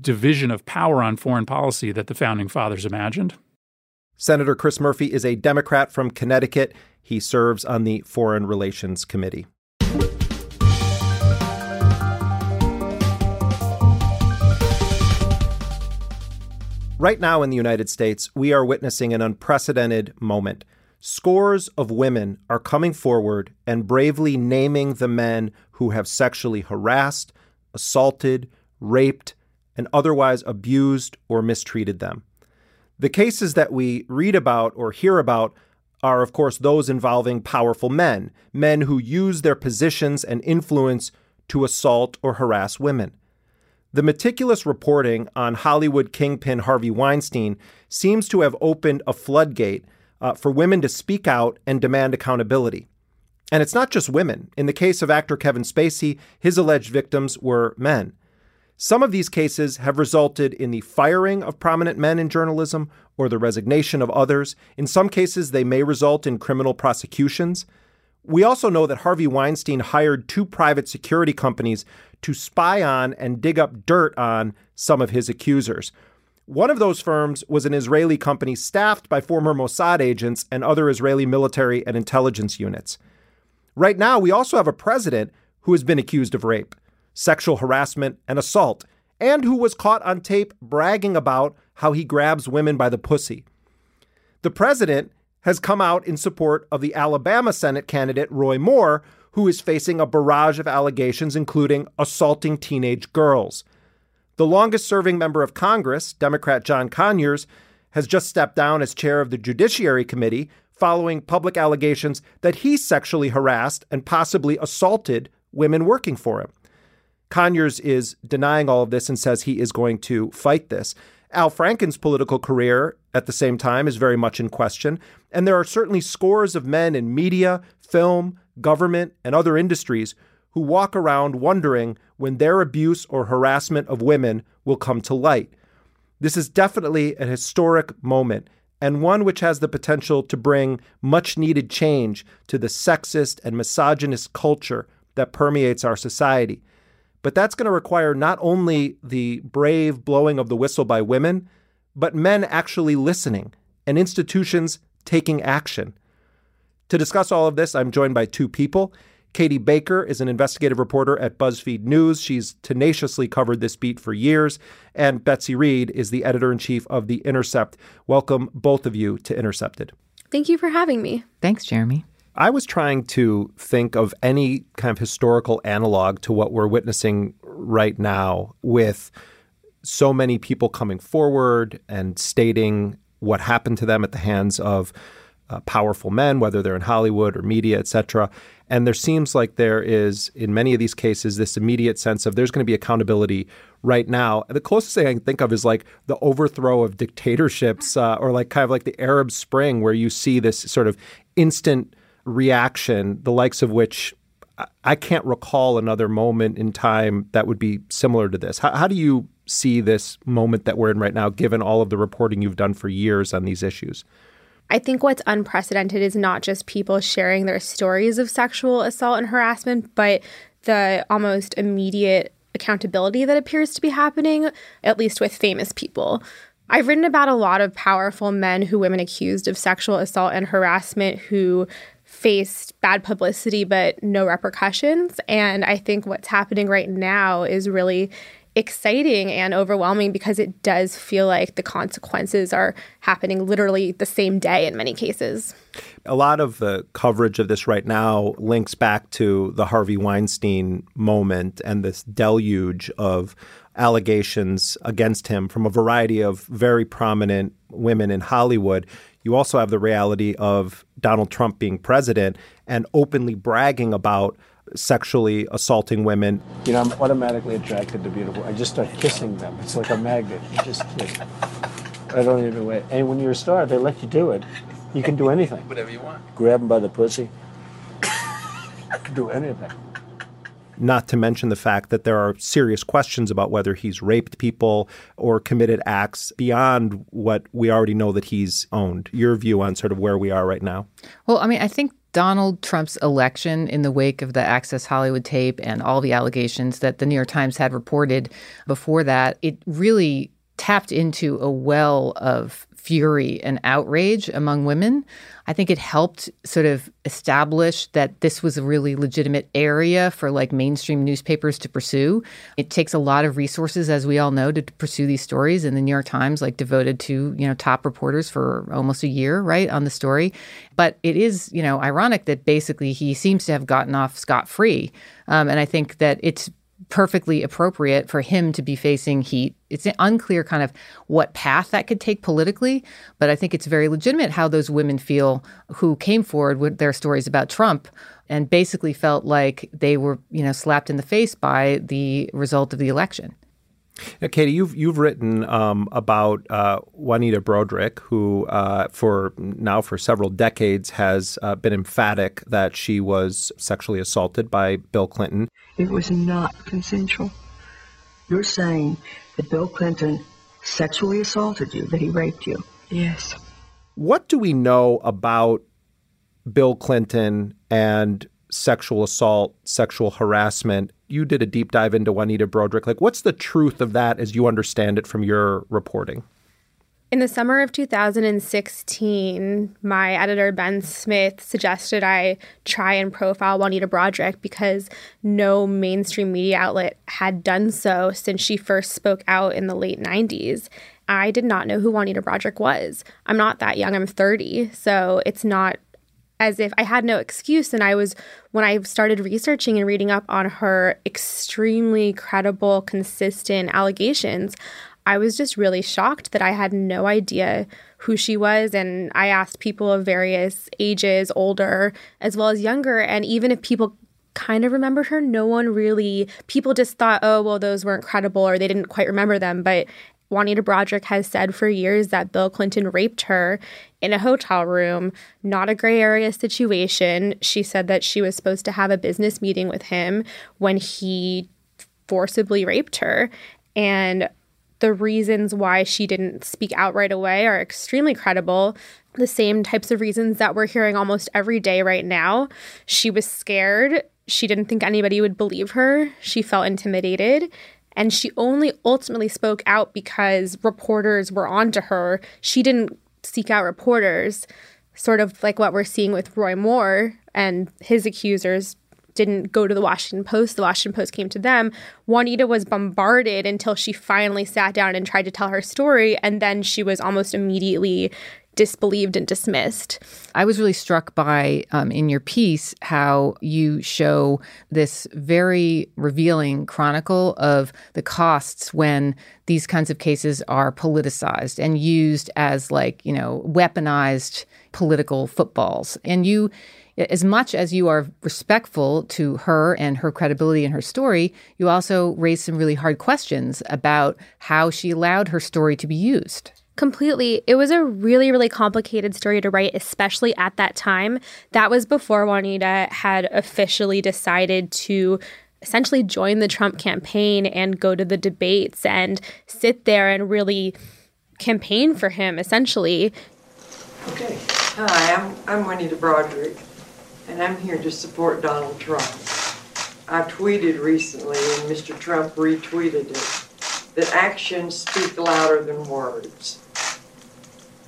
division of power on foreign policy that the founding fathers imagined. Senator Chris Murphy is a Democrat from Connecticut. He serves on the Foreign Relations Committee. Right now in the United States, we are witnessing an unprecedented moment. Scores of women are coming forward and bravely naming the men who have sexually harassed, assaulted, raped, and otherwise abused or mistreated them. The cases that we read about or hear about are, of course, those involving powerful men, men who use their positions and influence to assault or harass women. The meticulous reporting on Hollywood kingpin Harvey Weinstein seems to have opened a floodgate uh, for women to speak out and demand accountability. And it's not just women. In the case of actor Kevin Spacey, his alleged victims were men. Some of these cases have resulted in the firing of prominent men in journalism or the resignation of others. In some cases, they may result in criminal prosecutions. We also know that Harvey Weinstein hired two private security companies to spy on and dig up dirt on some of his accusers. One of those firms was an Israeli company staffed by former Mossad agents and other Israeli military and intelligence units. Right now, we also have a president who has been accused of rape, sexual harassment, and assault, and who was caught on tape bragging about how he grabs women by the pussy. The president has come out in support of the Alabama Senate candidate Roy Moore, who is facing a barrage of allegations, including assaulting teenage girls. The longest serving member of Congress, Democrat John Conyers, has just stepped down as chair of the Judiciary Committee following public allegations that he sexually harassed and possibly assaulted women working for him. Conyers is denying all of this and says he is going to fight this. Al Franken's political career at the same time is very much in question. And there are certainly scores of men in media, film, government, and other industries who walk around wondering when their abuse or harassment of women will come to light. This is definitely a historic moment and one which has the potential to bring much needed change to the sexist and misogynist culture that permeates our society. But that's going to require not only the brave blowing of the whistle by women, but men actually listening and institutions taking action. To discuss all of this, I'm joined by two people. Katie Baker is an investigative reporter at BuzzFeed News. She's tenaciously covered this beat for years. And Betsy Reed is the editor in chief of The Intercept. Welcome, both of you, to Intercepted. Thank you for having me. Thanks, Jeremy. I was trying to think of any kind of historical analog to what we're witnessing right now with so many people coming forward and stating what happened to them at the hands of uh, powerful men, whether they're in Hollywood or media, et cetera. And there seems like there is, in many of these cases, this immediate sense of there's going to be accountability right now. The closest thing I can think of is like the overthrow of dictatorships, uh, or like kind of like the Arab Spring, where you see this sort of instant reaction, the likes of which I can't recall another moment in time that would be similar to this. How, how do you see this moment that we're in right now, given all of the reporting you've done for years on these issues? I think what's unprecedented is not just people sharing their stories of sexual assault and harassment, but the almost immediate accountability that appears to be happening, at least with famous people. I've written about a lot of powerful men who women accused of sexual assault and harassment who faced bad publicity but no repercussions. And I think what's happening right now is really exciting and overwhelming because it does feel like the consequences are happening literally the same day in many cases. A lot of the coverage of this right now links back to the Harvey Weinstein moment and this deluge of allegations against him from a variety of very prominent women in Hollywood. You also have the reality of Donald Trump being president and openly bragging about sexually assaulting women. You know, I'm automatically attracted to beautiful. I just start kissing them. It's like a magnet. You just kiss. I don't even wait. And when you're a star, they let you do it. You can do anything. Whatever you want. Grab them by the pussy. I can do anything. Not to mention the fact that there are serious questions about whether he's raped people or committed acts beyond what we already know that he's owned. Your view on sort of where we are right now? Well, I mean, I think Donald Trump's election in the wake of the Access Hollywood tape and all the allegations that the New York Times had reported before that, it really tapped into a well of fury and outrage among women. I think it helped sort of establish that this was a really legitimate area for like mainstream newspapers to pursue. It takes a lot of resources, as we all know, to pursue these stories. And the New York Times like devoted to, you know, top reporters for almost a year, right, on the story. But it is, you know, ironic that basically he seems to have gotten off scot free. Um, and I think that it's perfectly appropriate for him to be facing heat. It's unclear kind of what path that could take politically, but I think it's very legitimate how those women feel who came forward with their stories about Trump and basically felt like they were, you know, slapped in the face by the result of the election. Now, Katie, you've you've written um, about uh, Juanita Broaddrick, who uh, for now for several decades has uh, been emphatic that she was sexually assaulted by Bill Clinton. It was not consensual. You're saying that Bill Clinton sexually assaulted you, that he raped you? Yes. What do we know about Bill Clinton and sexual assault, sexual harassment. You did a deep dive into Juanita Broaddrick. Like, what's the truth of that as you understand it from your reporting? In the summer of 2016, my editor, Ben Smith, suggested I try and profile Juanita Broaddrick because no mainstream media outlet had done so since she first spoke out in the late 90s. I did not know who Juanita Broaddrick was. I'm not that young, I'm 30, so it's not as if I had no excuse. And I was, when I started researching and reading up on her extremely credible, consistent allegations, I was just really shocked that I had no idea who she was. And I asked people of various ages, older as well as younger. And even if people kind of remembered her, no one really, people just thought, oh, well, those weren't credible or they didn't quite remember them. But Juanita Broaddrick has said for years that Bill Clinton raped her in a hotel room, not a gray area situation. She said that she was supposed to have a business meeting with him when he forcibly raped her. And the reasons why she didn't speak out right away are extremely credible. The same types of reasons that we're hearing almost every day right now. She was scared. She didn't think anybody would believe her. She felt intimidated. And she only ultimately spoke out because reporters were onto her. She didn't seek out reporters, sort of like what we're seeing with Roy Moore and his accusers didn't go to the Washington Post. The Washington Post came to them. Juanita was bombarded until she finally sat down and tried to tell her story. And then she was almost immediately disbelieved and dismissed. I was really struck by um, in your piece how you show this very revealing chronicle of the costs when these kinds of cases are politicized and used as like you know weaponized political footballs and you as much as you are respectful to her and her credibility and her story, you also raise some really hard questions about how she allowed her story to be used. Completely. It was a really, really complicated story to write, especially at that time. That was before Juanita had officially decided to essentially join the Trump campaign and go to the debates and sit there and really campaign for him, essentially. Okay. Hi, I'm, I'm Juanita Broaddrick, and I'm here to support Donald Trump. I tweeted recently, and Mr. Trump retweeted it, that actions speak louder than words.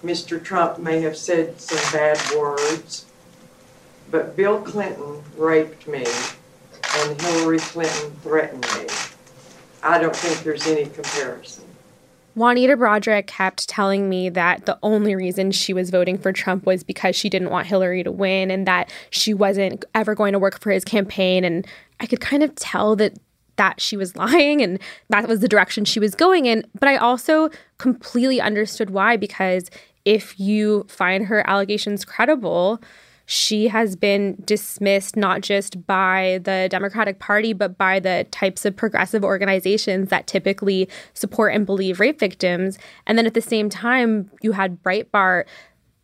Mr. Trump may have said some bad words, but Bill Clinton raped me and Hillary Clinton threatened me. I don't think there's any comparison. Juanita Broaddrick kept telling me that the only reason she was voting for Trump was because she didn't want Hillary to win and that she wasn't ever going to work for his campaign. And I could kind of tell that that she was lying and that was the direction she was going in. But I also completely understood why because if you find her allegations credible, she has been dismissed not just by the Democratic Party, but by the types of progressive organizations that typically support and believe rape victims. And then at the same time, you had Breitbart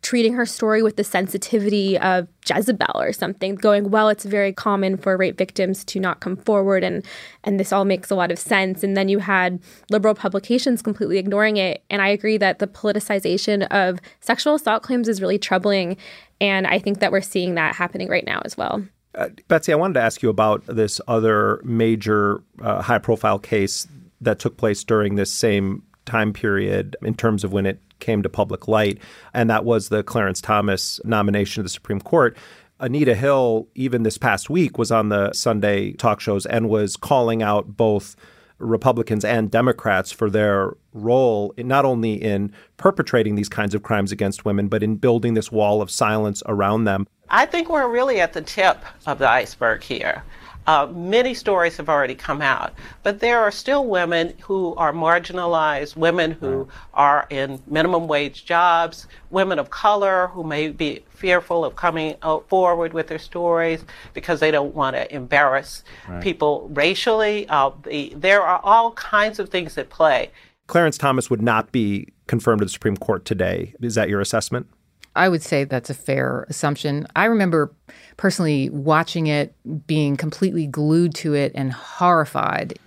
treating her story with the sensitivity of Jezebel or something, going, well, it's very common for rape victims to not come forward and and this all makes a lot of sense. And then you had liberal publications completely ignoring it. And I agree that the politicization of sexual assault claims is really troubling. And I think that we're seeing that happening right now as well. Uh, Betsy, I wanted to ask you about this other major uh, high profile case that took place during this same time period in terms of when it came to public light, and that was the Clarence Thomas nomination to the Supreme Court. Anita Hill, even this past week, was on the Sunday talk shows and was calling out both Republicans and Democrats for their role in not only in perpetrating these kinds of crimes against women, but in building this wall of silence around them. I think we're really at the tip of the iceberg here. Uh, many stories have already come out, but there are still women who are marginalized, women who are in minimum wage jobs, women of color who may be fearful of coming forward with their stories because they don't want to embarrass right. people racially. Uh, the, there are all kinds of things at play. Clarence Thomas would not be confirmed to the Supreme Court today. Is that your assessment? I would say that's a fair assumption. I remember personally watching it, being completely glued to it and horrified.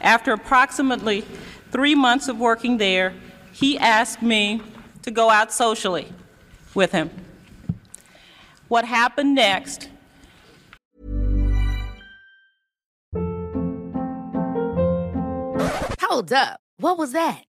After approximately three months of working there, he asked me to go out socially with him. What happened next? Hold up. What was that?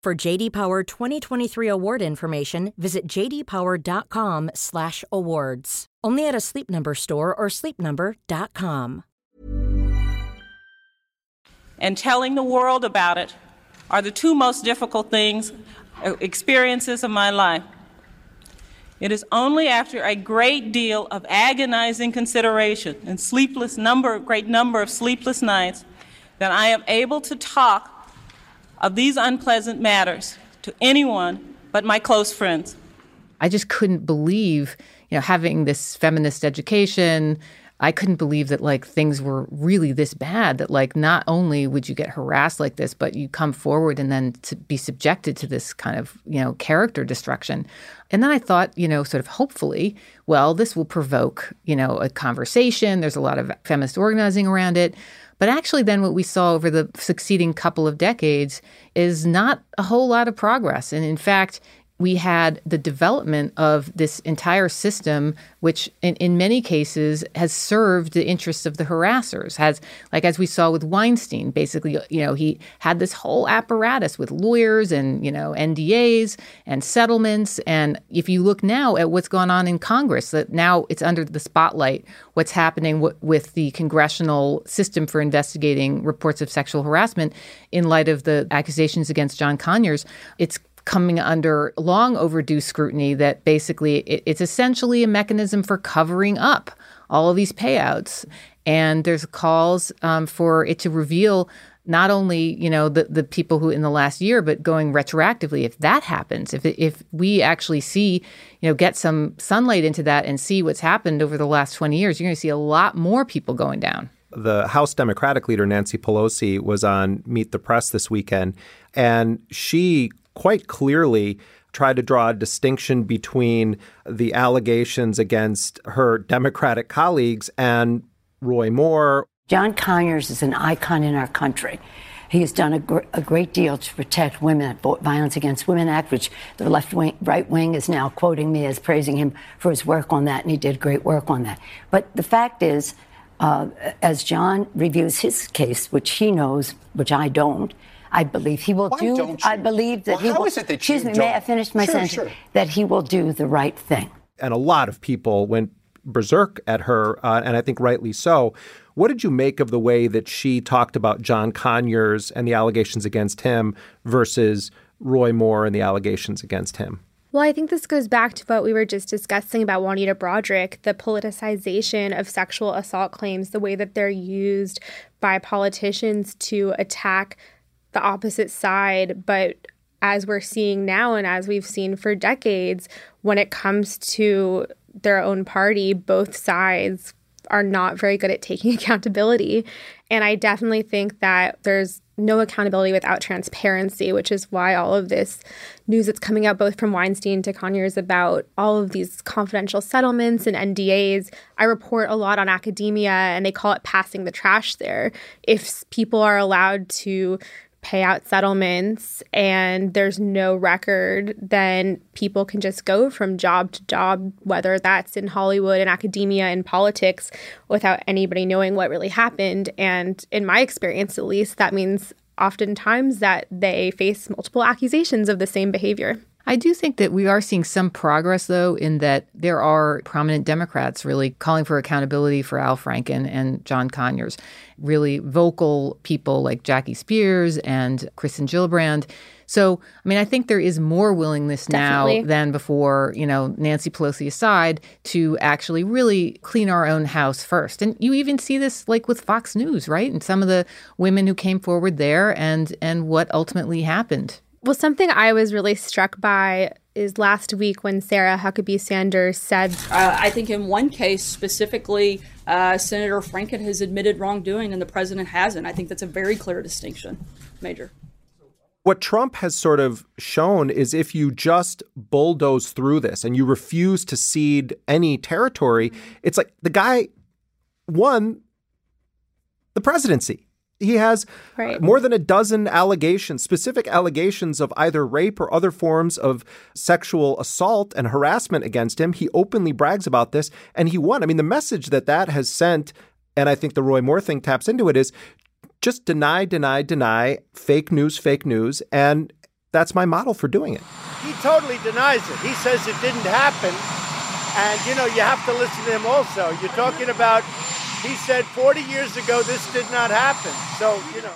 For JD Power 2023 award information, visit jdpower.com/awards. Only at a Sleep Number store or sleepnumber.com. And telling the world about it are the two most difficult things uh, experiences of my life. It is only after a great deal of agonizing consideration and sleepless number, great number of sleepless nights that I am able to talk of these unpleasant matters to anyone but my close friends. I just couldn't believe, you know, having this feminist education, I couldn't believe that like things were really this bad that like not only would you get harassed like this but you come forward and then to be subjected to this kind of you know character destruction. And then i thought you know sort of hopefully well this will provoke you know a conversation. There's a lot of feminist organizing around it but actually, then what we saw over the succeeding couple of decades is not a whole lot of progress. And in fact, we had the development of this entire system, which in, in many cases has served the interests of the harassers. Has like as we saw with Weinstein, basically, you know, he had this whole apparatus with lawyers and you know NDAs and settlements. And if you look now at what's gone on in Congress, that now it's under the spotlight. What's happening w- with the congressional system for investigating reports of sexual harassment in light of the accusations against John Conyers, it's coming under long overdue scrutiny that basically it, it's essentially a mechanism for covering up all of these payouts. And there's calls um, for it to reveal not only you know the, the people who in the last year but going retroactively if that happens if if we actually see you know get some sunlight into that and see what's happened over the last 20 years you're going to see a lot more people going down the House Democratic leader Nancy Pelosi was on Meet the Press this weekend and she quite clearly tried to draw a distinction between the allegations against her Democratic colleagues and Roy Moore. John Conyers is an icon in our country. He has done a, gr- a, great deal to protect women, Violence Against Women Act, which the left wing, right wing is now quoting me as praising him for his work on that, and he did great work on that. But the fact is, uh, as John reviews his case, which he knows, which I don't, I believe he will Why do. I believe that well, he will. Is it that excuse you me, don't? may I finish my sure, sentence? Sure. That he will do the right thing. And a lot of people went berserk at her, uh, and I think rightly so. What did you make of the way that she talked about John Conyers and the allegations against him versus Roy Moore and the allegations against him? Well, I think this goes back to what we were just discussing about Juanita Broaddrick, the politicization of sexual assault claims, the way that they're used by politicians to attack the opposite side. But as we're seeing now, and as we've seen for decades, when it comes to their own party, both sides are not very good at taking accountability. And I definitely think that there's no accountability without transparency, which is why all of this news that's coming out, both from Weinstein to Conyers, about all of these confidential settlements and NDAs. I report a lot on academia, and they call it passing the trash there. If people are allowed to pay out settlements and there's no record, then people can just go from job to job, whether that's in Hollywood and academia and politics, without anybody knowing what really happened. And in my experience, at least, that means oftentimes that they face multiple accusations of the same behavior. I do think that we are seeing some progress, though, in that there are prominent Democrats really calling for accountability for Al Franken and John Conyers. Really vocal people like Jackie Spears and Kirsten Gillibrand. So, I mean, I think there is more willingness Definitely. now than before, you know, Nancy Pelosi aside, to actually really clean our own house first. And you even see this like with Fox News, right? And some of the women who came forward there and and what ultimately happened. Well, something I was really struck by is last week when Sarah Huckabee Sanders said, uh, I think in one case specifically, uh, Senator Franken has admitted wrongdoing and the president hasn't. I think that's a very clear distinction, Major. What Trump has sort of shown is if you just bulldoze through this and you refuse to cede any territory, it's like the guy won the presidency. He has right. Uh, more than a dozen allegations, specific allegations of either rape or other forms of sexual assault and harassment against him. He openly brags about this and he won. I mean, the message that that has sent, and I think the Roy Moore thing taps into it, is just deny, deny, deny, fake news, fake news. And that's my model for doing it. He totally denies it. He says it didn't happen. And, you know, you have to listen to him also. You're talking about he said 40 years ago this did not happen. So, you know.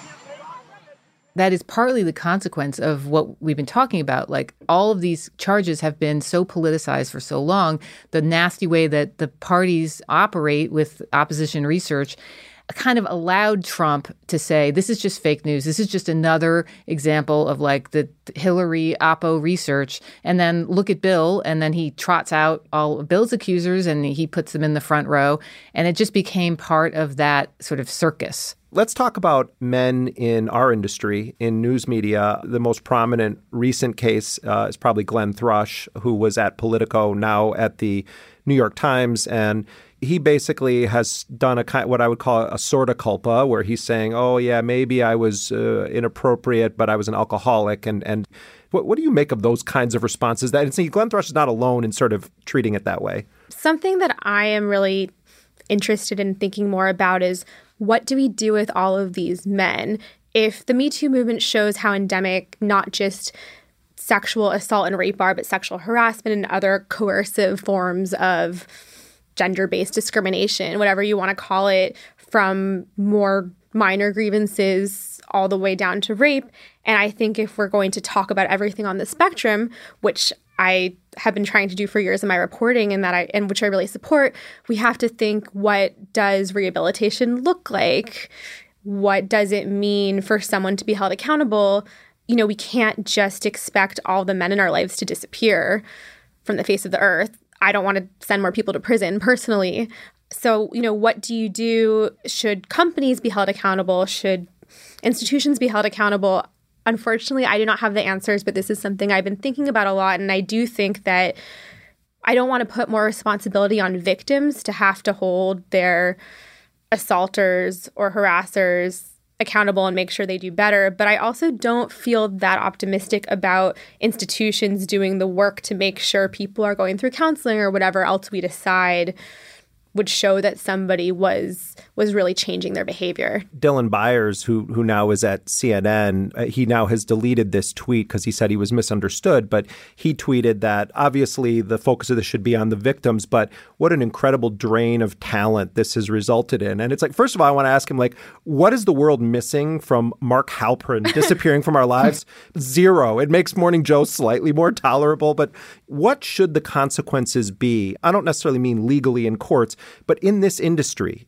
That is partly the consequence of what we've been talking about. Like all of these charges have been so politicized for so long, the nasty way that the parties operate with opposition research kind of allowed Trump to say, this is just fake news. This is just another example of like the Hillary Oppo research. And then look at Bill, and then he trots out all of Bill's accusers and he puts them in the front row. And it just became part of that sort of circus. Let's talk about men in our industry, in news media. The most prominent recent case uh, is probably Glenn Thrush, who was at Politico, now at the New York Times. And he basically has done a kind what I would call a sorta culpa, where he's saying, "Oh yeah, maybe I was uh, inappropriate, but I was an alcoholic," and and What, what do you make of those kinds of responses? That and see, Glenn Thrush is not alone in sort of treating it that way. Something that I am really interested in thinking more about is what do we do with all of these men? If the Me Too movement shows how endemic not just sexual assault and rape are, but sexual harassment and other coercive forms of gender based discrimination, whatever you want to call it, from more minor grievances all the way down to rape. And I think if we're going to talk about everything on the spectrum, which I have been trying to do for years in my reporting and that I and which I really support, we have to think what does rehabilitation look like? What does it mean for someone to be held accountable? You know, we can't just expect all the men in our lives to disappear from the face of the earth. I don't want to send more people to prison personally. So, you know, what do you do? Should companies be held accountable? Should institutions be held accountable? Unfortunately, I do not have the answers, but this is something I've been thinking about a lot. And I do think that I don't want to put more responsibility on victims to have to hold their assaulters or harassers accountable and make sure they do better. But I also don't feel that optimistic about institutions doing the work to make sure people are going through counseling or whatever else we decide would show that somebody was was really changing their behavior. Dylan Byers, who who now is at CNN, uh, he now has deleted this tweet because he said he was misunderstood. But he tweeted that obviously the focus of this should be on the victims, but what an incredible drain of talent this has resulted in. And it's like, first of all, I want to ask him like, what is the world missing from Mark Halperin disappearing from our lives? Zero. It makes Morning Joe slightly more tolerable, but what should the consequences be? I don't necessarily mean legally in courts, but in this industry.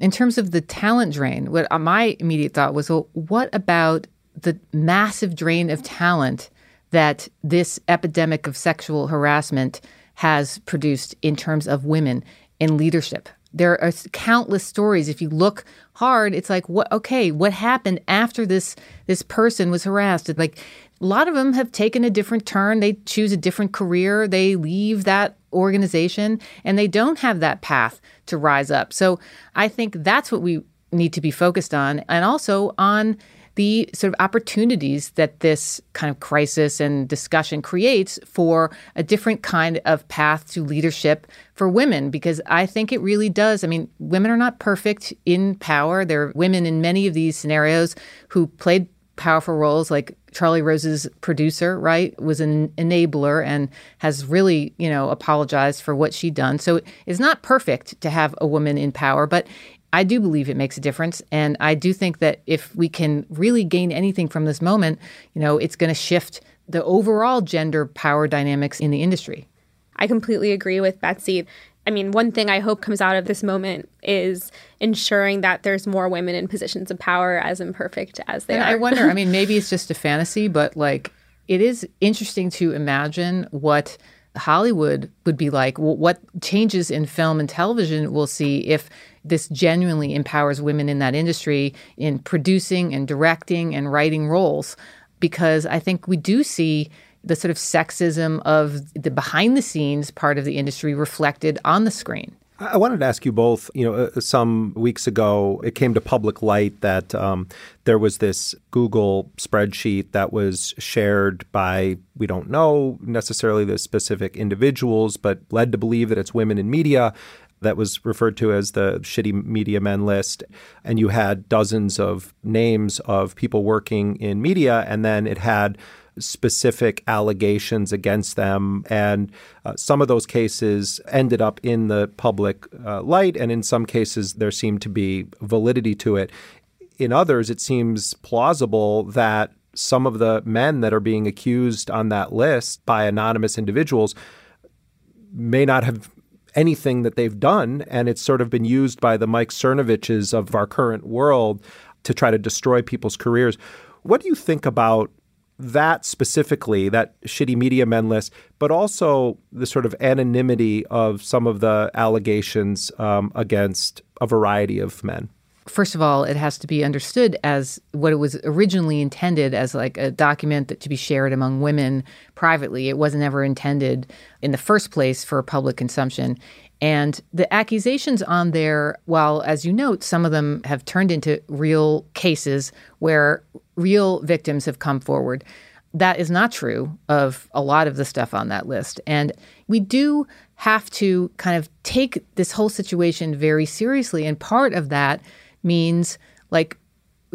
In terms of the talent drain, what uh, my immediate thought was, well, what about the massive drain of talent that this epidemic of sexual harassment has produced in terms of women in leadership? There are countless stories. If you look hard, it's like, what? Okay, what happened after this this person was harassed? Like a lot of them have taken a different turn. They choose a different career. They leave that organization and they don't have that path to rise up. So I think that's what we need to be focused on and also on the sort of opportunities that this kind of crisis and discussion creates for a different kind of path to leadership for women because I think it really does. I mean, women are not perfect in power. There are women in many of these scenarios who played powerful roles like Charlie Rose's producer, right, was an enabler and has really, you know, apologized for what she'd done. So it's not perfect to have a woman in power, but I do believe it makes a difference. And I do think that if we can really gain anything from this moment, you know, it's going to shift the overall gender power dynamics in the industry. I completely agree with Betsy. I mean, one thing I hope comes out of this moment is ensuring that there's more women in positions of power, as imperfect as they and are. I wonder, I mean, maybe it's just a fantasy, but like it is interesting to imagine what Hollywood would be like, what changes in film and television we'll see if this genuinely empowers women in that industry in producing and directing and writing roles. Because I think we do see the sort of sexism of the behind the scenes part of the industry reflected on the screen. I wanted to ask you both. You know, uh, some weeks ago, it came to public light that um, there was this Google spreadsheet that was shared by, we don't know necessarily the specific individuals, but led to believe that it's women in media that was referred to as the shitty media men list. And you had dozens of names of people working in media, and then it had specific allegations against them. And uh, some of those cases ended up in the public uh, light, and in some cases, there seemed to be validity to it. In others, it seems plausible that some of the men that are being accused on that list by anonymous individuals may not have anything that they've done, and it's sort of been used by the Mike Cernoviches of our current world to try to destroy people's careers. What do you think about that specifically, that shitty media men list, but also the sort of anonymity of some of the allegations um, against a variety of men? First of all, it has to be understood as what it was originally intended as like a document that to be shared among women privately. It wasn't ever intended in the first place for public consumption. And the accusations on there, while as you note, some of them have turned into real cases where real victims have come forward. that is not true of a lot of the stuff on that list. And we do have to kind of take this whole situation very seriously. And part of that means like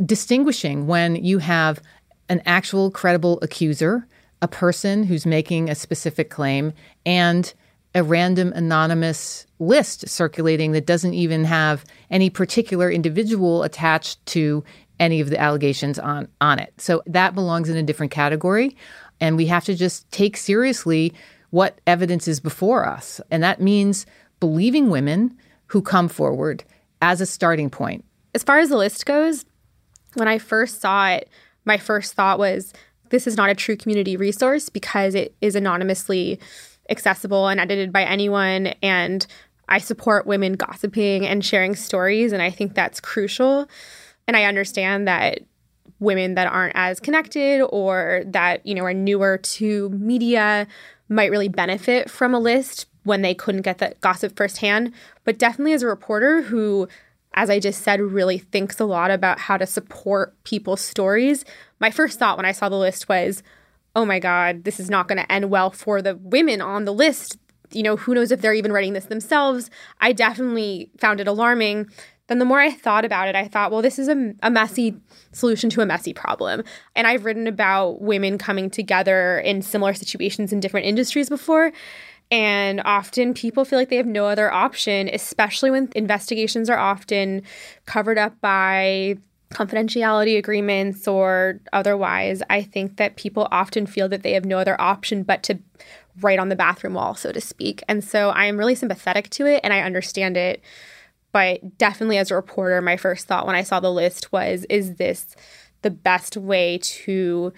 distinguishing when you have an actual credible accuser, a person who's making a specific claim, and a random anonymous list circulating that doesn't even have any particular individual attached to any of the allegations on on it. So that belongs in a different category and we have to just take seriously what evidence is before us. And that means believing women who come forward as a starting point. As far as the list goes, when I first saw it, my first thought was this is not a true community resource because it is anonymously accessible and edited by anyone and I support women gossiping and sharing stories and I think that's crucial. And I understand that women that aren't as connected or that, you know, are newer to media might really benefit from a list when they couldn't get that gossip firsthand. But definitely as a reporter who, as I just said, really thinks a lot about how to support people's stories, my first thought when I saw the list was, oh my God, this is not going to end well for the women on the list. You know, who knows if they're even writing this themselves? I definitely found it alarming then the more I thought about it, I thought, well, this is a, a, messy solution to a messy problem. And I've written about women coming together in similar situations in different industries before. And often people feel like they have no other option, especially when investigations are often covered up by confidentiality agreements or otherwise. I think that people often feel that they have no other option but to write on the bathroom wall, so to speak. And so I am really sympathetic to it and I understand it but definitely as a reporter, my first thought when I saw the list was, is this the best way to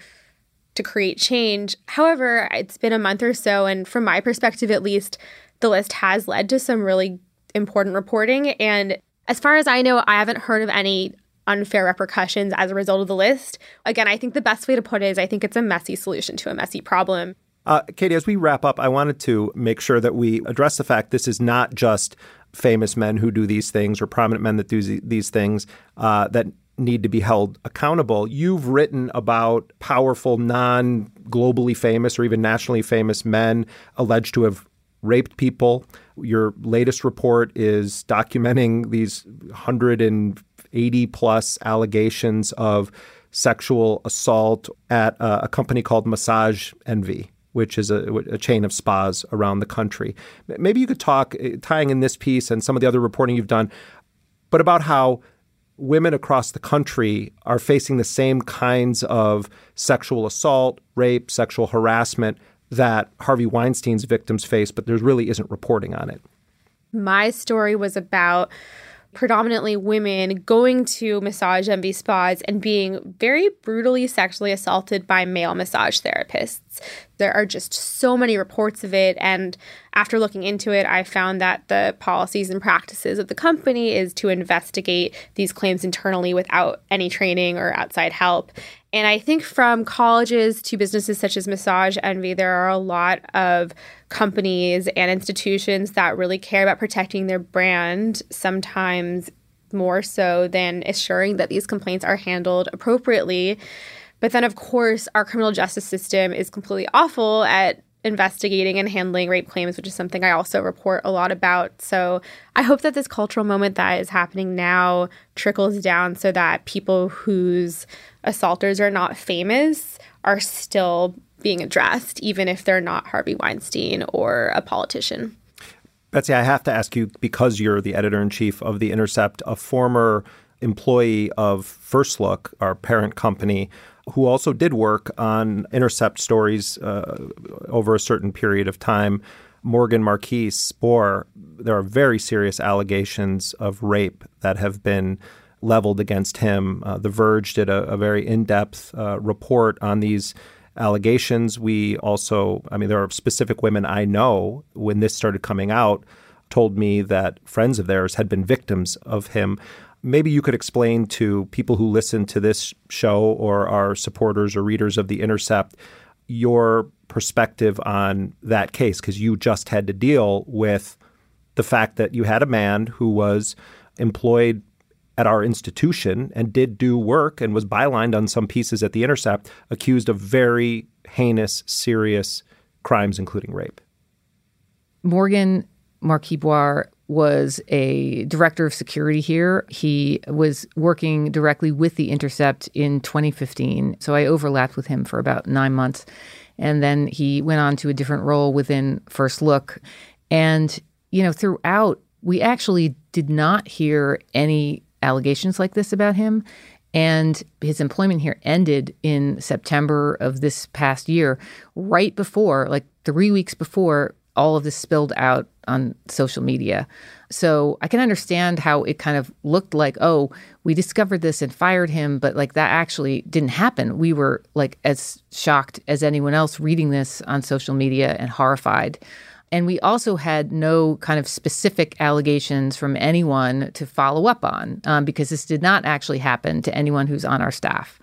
to create change? However, it's been a month or so, and from my perspective at least, the list has led to some really important reporting. And as far as I know, I haven't heard of any unfair repercussions as a result of the list. Again, I think the best way to put it is I think it's a messy solution to a messy problem. Uh, Katie, as we wrap up, I wanted to make sure that we address the fact this is not just famous men who do these things or prominent men that do these things uh, that need to be held accountable. You've written about powerful, non globally famous or even nationally famous men alleged to have raped people. Your latest report is documenting these 180 plus allegations of sexual assault at a, company called Massage Envy which is a, a, chain of spas around the country. Maybe you could talk, eh, tying in this piece and some of the other reporting you've done, but about how women across the country are facing the same kinds of sexual assault, rape, sexual harassment that Harvey Weinstein's victims face, but there really isn't reporting on it. My story was about predominantly women going to massage envy spas and being very brutally sexually assaulted by male massage therapists. There are just so many reports of it. And after looking into it, I found that the policies and practices of the company is to investigate these claims internally without any training or outside help. And I think from colleges to businesses such as Massage Envy, there are a lot of companies and institutions that really care about protecting their brand, sometimes more so than assuring that these complaints are handled appropriately. But then, of course, our criminal justice system is completely awful at investigating and handling rape claims, which is something I also report a lot about. So I hope that this cultural moment that is happening now trickles down so that people whose assaulters are not famous are still being addressed, even if they're not Harvey Weinstein or a politician. Betsy, I have to ask you because you're the editor in chief of The Intercept, a former employee of First Look, our parent company, who also did work on Intercept stories uh, over a certain period of time. Morgan Marquis-Boire, there are very serious allegations of rape that have been leveled against him. Uh, the Verge did a, a very in depth uh, report on these allegations. We also, I mean, there are specific women I know when this started coming out told me that friends of theirs had been victims of him. Maybe you could explain to people who listen to this show or are supporters or readers of The Intercept your perspective on that case because you just had to deal with the fact that you had a man who was employed at our institution and did do work and was bylined on some pieces at The Intercept, accused of very heinous, serious crimes, including rape. Morgan Marquis-Boire was a director of security here. He was working directly with The Intercept in 2015. So I overlapped with him for about nine months. And then he went on to a different role within First Look. And, you know, throughout, we actually did not hear any allegations like this about him. And his employment here ended in September of this past year, right before, like three weeks before all of this spilled out on social media. So I can understand how it kind of looked like, oh, we discovered this and fired him, but like that actually didn't happen. We were like as shocked as anyone else reading this on social media and horrified. And we also had no kind of specific allegations from anyone to follow up on um, because this did not actually happen to anyone who's on our staff.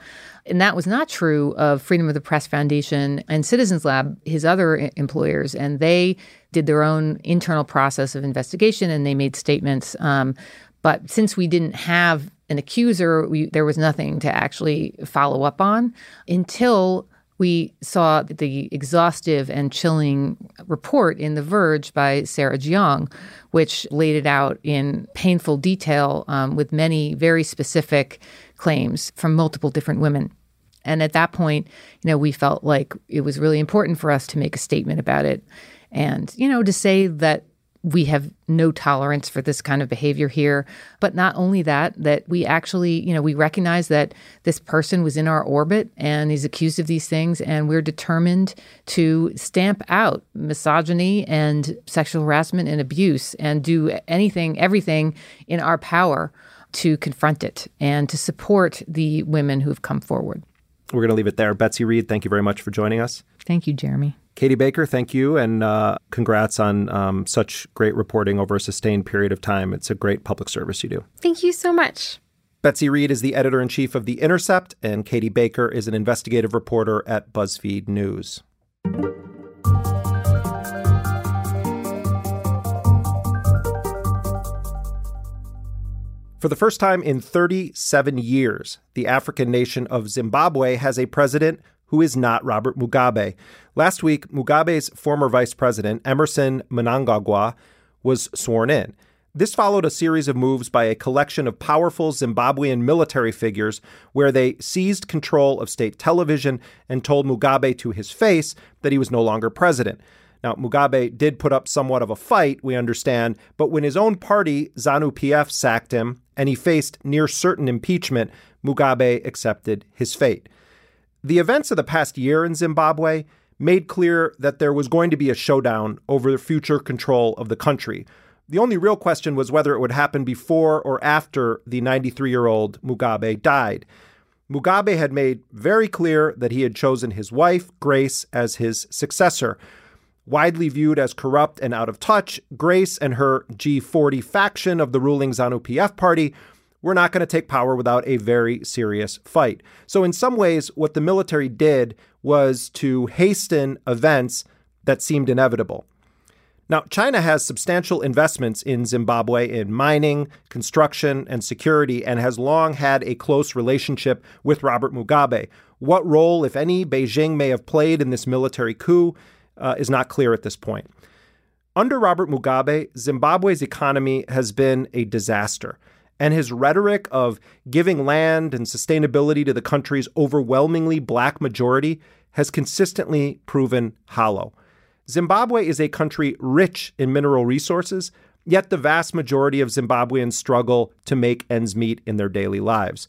And that was not true of Freedom of the Press Foundation and Citizens Lab, his other employers. And they did their own internal process of investigation and they made statements. Um, but since we didn't have an accuser, we, there was nothing to actually follow up on until we saw the exhaustive and chilling report in The Verge by Sarah Jeong, which laid it out in painful detail um, with many very specific claims from multiple different women. And at that point, you know, we felt like it was really important for us to make a statement about it and, you know, to say that we have no tolerance for this kind of behavior here. But not only that, that we actually, you know, we recognize that this person was in our orbit and is accused of these things, and we're determined to stamp out misogyny and sexual harassment and abuse and do anything, everything in our power to confront it and to support the women who've come forward. We're going to leave it there. Betsy Reed, thank you very much for joining us. Thank you, Jeremy. Katie Baker, thank you, and uh, congrats on um, such great reporting over a sustained period of time. It's a great public service you do. Thank you so much. Betsy Reed is the editor in chief of The Intercept, and Katie Baker is an investigative reporter at BuzzFeed News. For the first time in 37 years, the African nation of Zimbabwe has a president who is not Robert Mugabe. Last week, Mugabe's former vice president, Emmerson Mnangagwa, was sworn in. This followed a series of moves by a collection of powerful Zimbabwean military figures where they seized control of state television and told Mugabe to his face that he was no longer president. Now, Mugabe did put up somewhat of a fight, we understand, but when his own party, ZANU PF, sacked him and he faced near certain impeachment, Mugabe accepted his fate. The events of the past year in Zimbabwe made clear that there was going to be a showdown over the future control of the country. The only real question was whether it would happen before or after the 93 year old Mugabe died. Mugabe had made very clear that he had chosen his wife, Grace, as his successor. Widely viewed as corrupt and out of touch, Grace and her G40 faction of the ruling ZANU PF party we're not going to take power without a very serious fight. So, in some ways, what the military did was to hasten events that seemed inevitable. Now, China has substantial investments in Zimbabwe in mining, construction, and security, and has long had a close relationship with Robert Mugabe. What role, if any, Beijing may have played in this military coup uh, is not clear at this point. Under Robert Mugabe, Zimbabwe's economy has been a disaster and his rhetoric of giving land and sustainability to the country's overwhelmingly black majority has consistently proven hollow. Zimbabwe is a country rich in mineral resources, yet the vast majority of Zimbabweans struggle to make ends meet in their daily lives.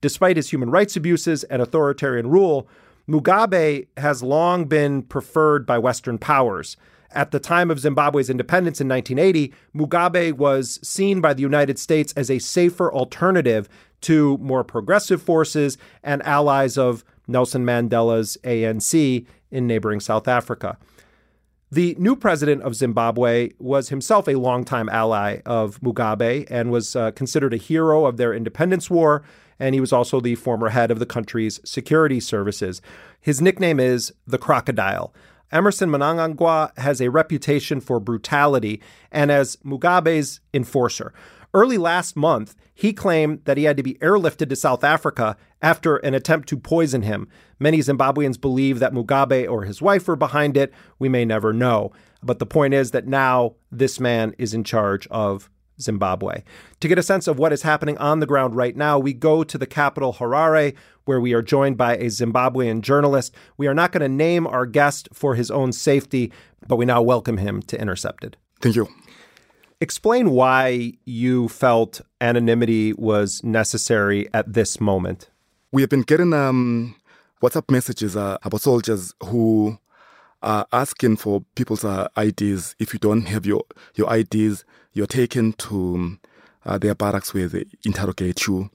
Despite his human rights abuses and authoritarian rule, Mugabe has long been preferred by Western powers. At the time of Zimbabwe's independence in 1980, Mugabe was seen by the United States as a safer alternative to more progressive forces and allies of Nelson Mandela's ANC in neighboring South Africa. The new president of Zimbabwe was himself a longtime ally of Mugabe and was uh, considered a hero of their independence war, and he was also the former head of the country's security services. His nickname is the Crocodile. Emmerson Mnangagwa has a reputation for brutality and as Mugabe's enforcer. Early last month, he claimed that he had to be airlifted to South Africa after an attempt to poison him. Many Zimbabweans believe that Mugabe or his wife were behind it. We may never know. But the point is that now this man is in charge of Zimbabwe. To get a sense of what is happening on the ground right now, we go to the capital, Harare, where we are joined by a Zimbabwean journalist. We are not going to name our guest for his own safety, but we now welcome him to Intercepted. Thank you. Explain why you felt anonymity was necessary at this moment. We have been getting um, WhatsApp messages uh, about soldiers who are asking for people's uh, IDs. If you don't have your, your IDs, you're taken to uh, their barracks where they interrogate you.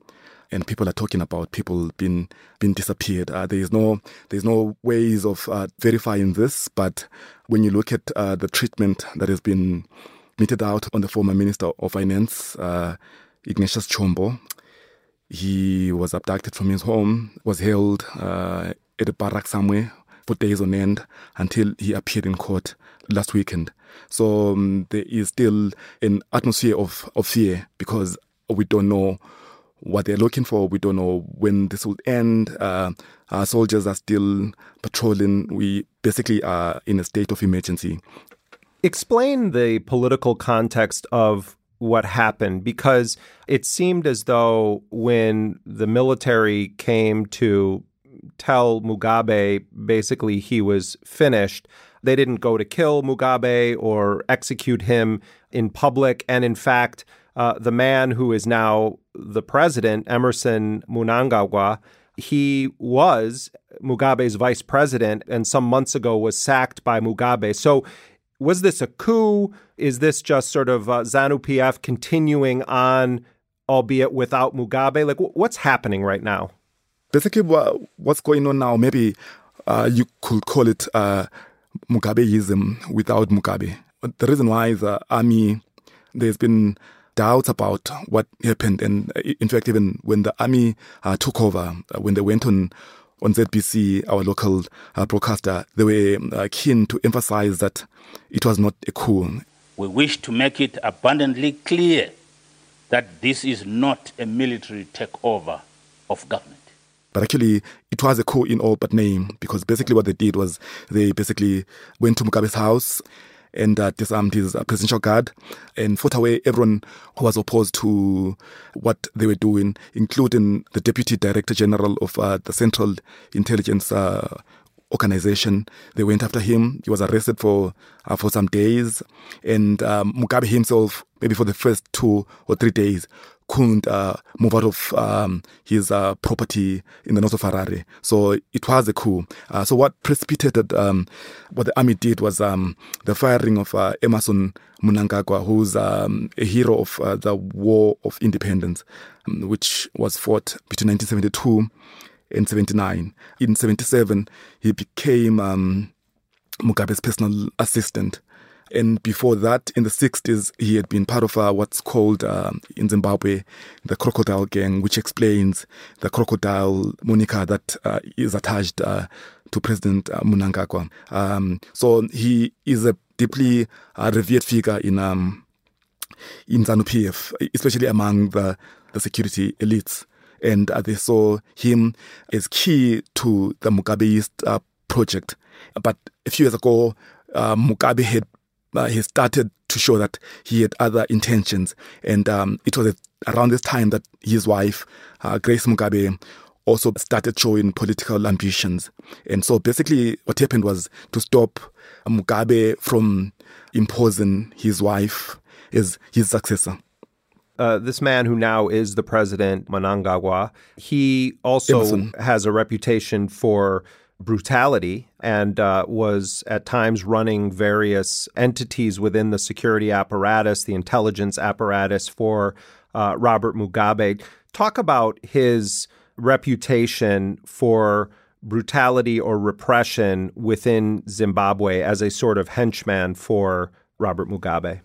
And people are talking about people being being disappeared. Uh, there is no there is no ways of uh, verifying this, but when you look at uh, the treatment that has been meted out on the former Minister of Finance, Ignatius Chombo, he was abducted from his home, was held at a barrack somewhere days on end until he appeared in court last weekend. So um, there is still an atmosphere of, of fear because we don't know what they're looking for. We don't know when this will end. Uh, our soldiers are still patrolling. We basically are in a state of emergency. Explain the political context of what happened because it seemed as though when the military came to tell Mugabe basically he was finished, they didn't go to kill Mugabe or execute him in public. And in fact, uh, the man who is now the president, Emmerson Mnangagwa, he was Mugabe's vice president and some months ago was sacked by Mugabe. So was this a coup? Is this just sort of uh, ZANU PF continuing on, albeit without Mugabe? Like, what's happening right now? Basically, what's going on now, maybe uh, you could call it uh, Mugabeism without Mugabe. The reason why is the army, there's been doubts about what happened. And in fact, even when the army uh, took over, uh, when they went on on ZBC, our local uh, broadcaster, they were uh, keen to emphasize that it was not a coup. We wish to make it abundantly clear that this is not a military takeover of government. But actually, it was a coup in all but name because basically what they did was they basically went to Mugabe's house and uh, disarmed his uh, presidential guard and fought away everyone who was opposed to what they were doing, including the deputy director general of uh, the Central Intelligence uh, Organization. They went after him. He was arrested for uh, for some days, and um, Mugabe himself, maybe for the first two or three days, couldn't uh, move out of um, his uh, property in the north of Harare. So it was a coup. Uh, so what precipitated um, what the army did was um, the firing of uh, Emmerson Mnangagwa, who's um, a hero of uh, the War of Independence, um, which was fought between 1972 and 79. In 77, he became um, Mugabe's personal assistant. And before that, in the 60s, he had been part of uh, what's called uh, in Zimbabwe the Crocodile Gang, which explains the crocodile moniker that uh, is attached uh, to President uh, Mnangagwa. Um, so he is a deeply uh, revered figure in um, in ZANU PF, especially among the, the security elites. And they saw him as key to the Mugabeist project. But a few years ago, Mugabe had uh, he started to show that he had other intentions. And um, it was around this time that his wife, uh, Grace Mugabe, also started showing political ambitions. And so basically, what happened was to stop Mugabe from imposing his wife as his successor. Uh, this man who now is the president, Mnangagwa, he also has a reputation for brutality and uh, was at times running various entities within the security apparatus, the intelligence apparatus for uh, Robert Mugabe. Talk about his reputation for brutality or repression within Zimbabwe as a sort of henchman for Robert Mugabe.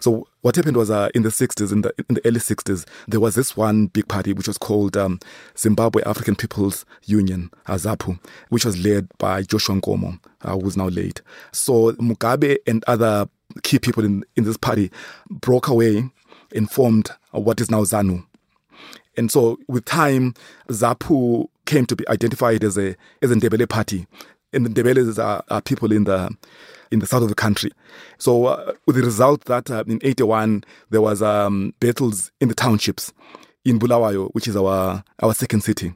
So what happened was uh, in the 60s, in the, in the early 60s, there was this one big party which was called um, Zimbabwe African People's Union, uh, ZAPU, which was led by Joshua Nkomo, uh, who's now late. So Mugabe and other key people in, in this party broke away and formed what is now ZANU. And so with time, ZAPU came to be identified as a as a Ndebele party. And the Ndebeles are, are people in the in the south of the country. So uh, with the result that uh, in 81 there was um, battles in the townships in Bulawayo, which is our our second city.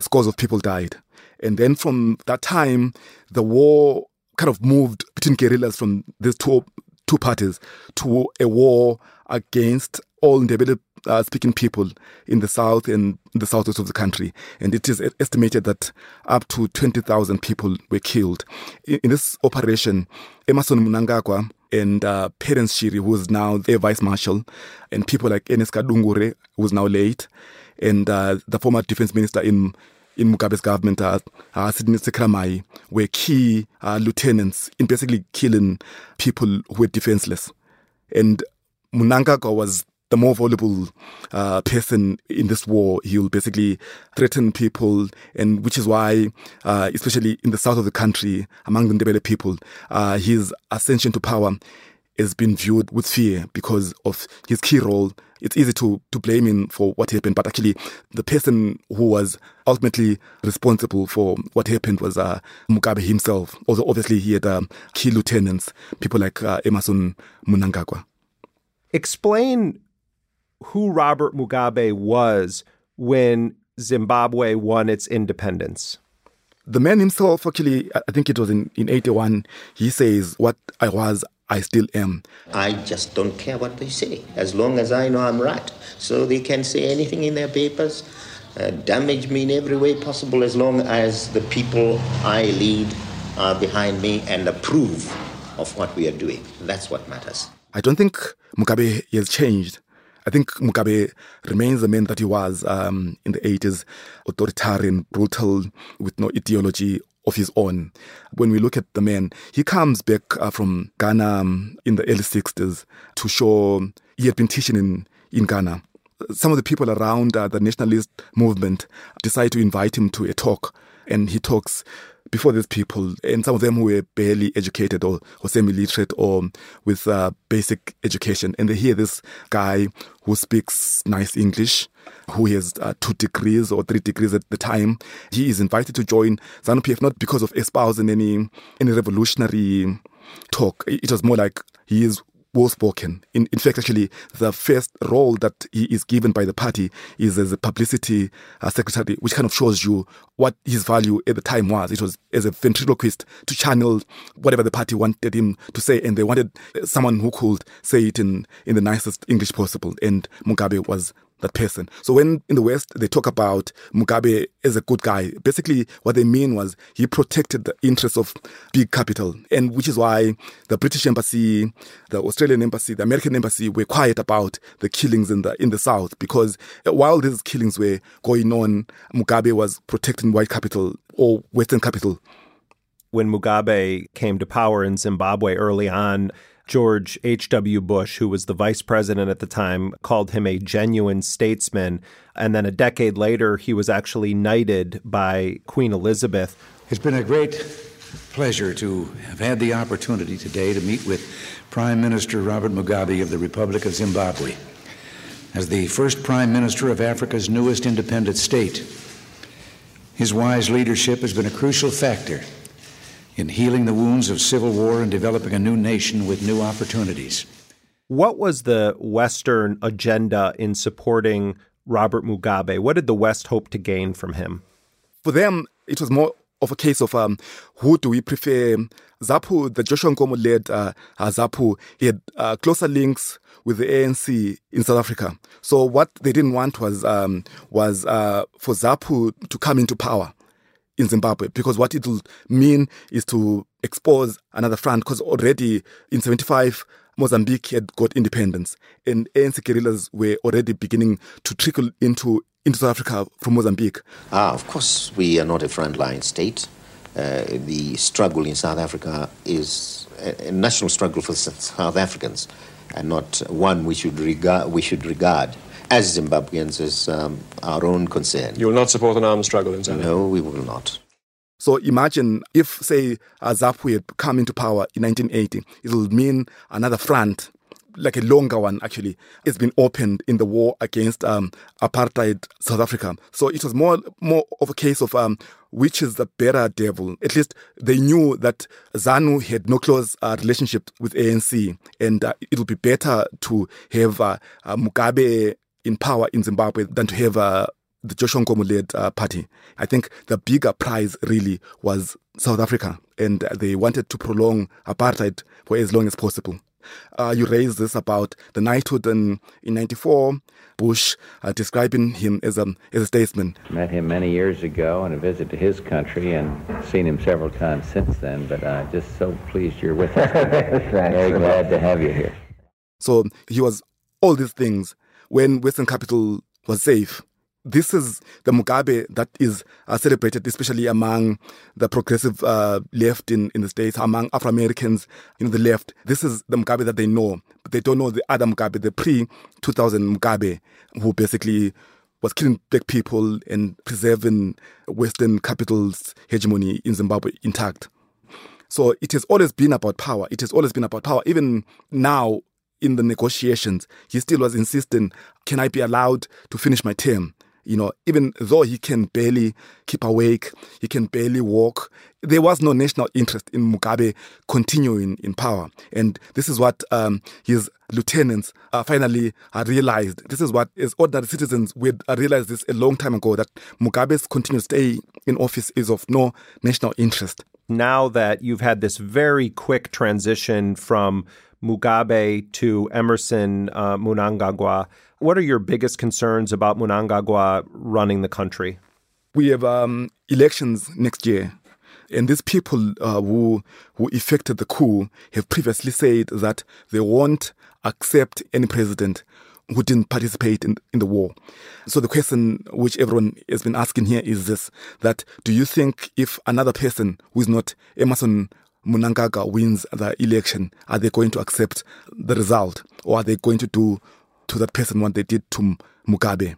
Scores of people died. And then from that time, the war kind of moved between guerrillas from these two two parties to a war against all Ndebele uh, speaking people in the south and the southwest of the country. And it is estimated that up to 20,000 people were killed. In, in, this operation, Emmerson Mnangagwa and uh, Perence Shiri, who is now a vice marshal, and people like Ernest Kadungure, who is now late, and uh, the former defense minister in in Mugabe's government, uh, uh, Sydney Sekeramayi, were key uh, lieutenants in basically killing people who were defenseless. And Mnangagwa was the more vulnerable uh, person in this war. He'll basically threaten people, and which is why, uh, especially in the south of the country, among the Ndebele people, uh, his ascension to power has been viewed with fear because of his key role. It's easy to, to blame him for what happened, but actually, the person who was ultimately responsible for what happened was uh, Mugabe himself. Although, obviously, he had um, key lieutenants, people like uh, Emmerson Mnangagwa. Explain who Robert Mugabe was when Zimbabwe won its independence. The man himself, actually, I think it was in, in 81, he says, What I was, I still am. I just don't care what they say, as long as I know I'm right. So they can say anything in their papers, uh, damage me in every way possible, as long as the people I lead are behind me and approve of what we are doing. That's what matters. I don't think Mugabe has changed. I think Mugabe remains the man that he was um, in the 80s, authoritarian, brutal, with no ideology of his own. When we look at the man, he comes back uh, from Ghana um, in the early 60s to show he had been teaching in, in Ghana. Some of the people around uh, the nationalist movement decide to invite him to a talk, and he talks before these people, and some of them who were barely educated or, or semi-literate or with uh, basic education, and they hear this guy who speaks nice English, who has uh, two degrees or three degrees at the time. He is invited to join ZANU-PF not because of espousing any any revolutionary talk. It was more like he is well spoken. In, in fact, actually, the first role that he is given by the party is as a publicity uh, secretary, which kind of shows you what his value at the time was. It was as a ventriloquist to channel whatever the party wanted him to say, and they wanted someone who could say it in, in the nicest English possible. And Mugabe was that person. So when in the West they talk about Mugabe as a good guy, basically what they mean was he protected the interests of big capital, and which is why the British embassy, the Australian embassy, the American embassy were quiet about the killings in the in the South because uh, while these killings were going on, Mugabe was protecting white capital or Western capital. When Mugabe came to power in Zimbabwe early on, George H.W. Bush, who was the vice president at the time, called him a genuine statesman. And then a decade later, he was actually knighted by Queen Elizabeth. It's been a great pleasure to have had the opportunity today to meet with Prime Minister Robert Mugabe of the Republic of Zimbabwe. As the first Prime Minister of Africa's newest independent state, his wise leadership has been a crucial factor in healing the wounds of civil war and developing a new nation with new opportunities. What was the Western agenda in supporting Robert Mugabe? What did the West hope to gain from him? For them, it was more of a case of um, who do we prefer? ZAPU, the Joshua Nkomo led uh, uh, ZAPU, he had uh, closer links with the ANC in South Africa. So what they didn't want was um, was uh, for ZAPU to come into power in Zimbabwe because what it will mean is to expose another front because already in 75 Mozambique had got independence and ANC guerrillas were already beginning to trickle into into South Africa from Mozambique. Ah, of course, we are not a frontline state. Uh, the struggle in South Africa is a, a national struggle for South Africans, and not one we should regard we should regard as Zimbabweans as um, our own concern. You will not support an armed struggle in South No, we will not. So imagine if, say, uh, ZAPU had come into power in 1980, it would mean another front like a longer one actually it's been opened in the war against um, apartheid south africa so it was more more of a case of um, which is the better devil at least they knew that zanu had no close uh, relationship with anc and uh, it would be better to have uh, uh, mugabe in power in zimbabwe than to have uh, the Joshua Nkomo led uh, party. I think the bigger prize really was South Africa, and they wanted to prolong apartheid for as long as possible. Uh, you raised this about the knighthood in, in 94, Bush uh, describing him as a, as a statesman. Met him many years ago on a visit to his country and seen him several times since then, but uh, just so pleased you're with us. Very glad to have you here. So he was all these things when Western capital was safe this is the Mugabe that is uh, celebrated, especially among the progressive uh, left in, in the States, among Afro Americans in the left. This is the Mugabe that they know, but they don't know the other Mugabe, the pre 2000 Mugabe, who basically was killing black people and preserving Western capital's hegemony in Zimbabwe intact. So it has always been about power. It has always been about power. Even now, in the negotiations, he still was insisting, can I be allowed to finish my term? You know, even though he can barely keep awake, he can barely walk, there was no national interest in Mugabe continuing in power. And this is what um, his lieutenants uh, finally uh, realized. This is what, as ordinary citizens, uh, realized this a long time ago that Mugabe's continued stay in office is of no national interest. Now that you've had this very quick transition from Mugabe to Emmerson uh, Mnangagwa, what are your biggest concerns about Mnangagwa running the country? We have um, elections next year. And these people uh, who who effected the coup have previously said that they won't accept any president who didn't participate in, in the war. So the question which everyone has been asking here is this: that do you think if another person who is not Emmerson Mnangagwa wins the election, are they going to accept the result, or are they going to do to that person what they did to Mugabe.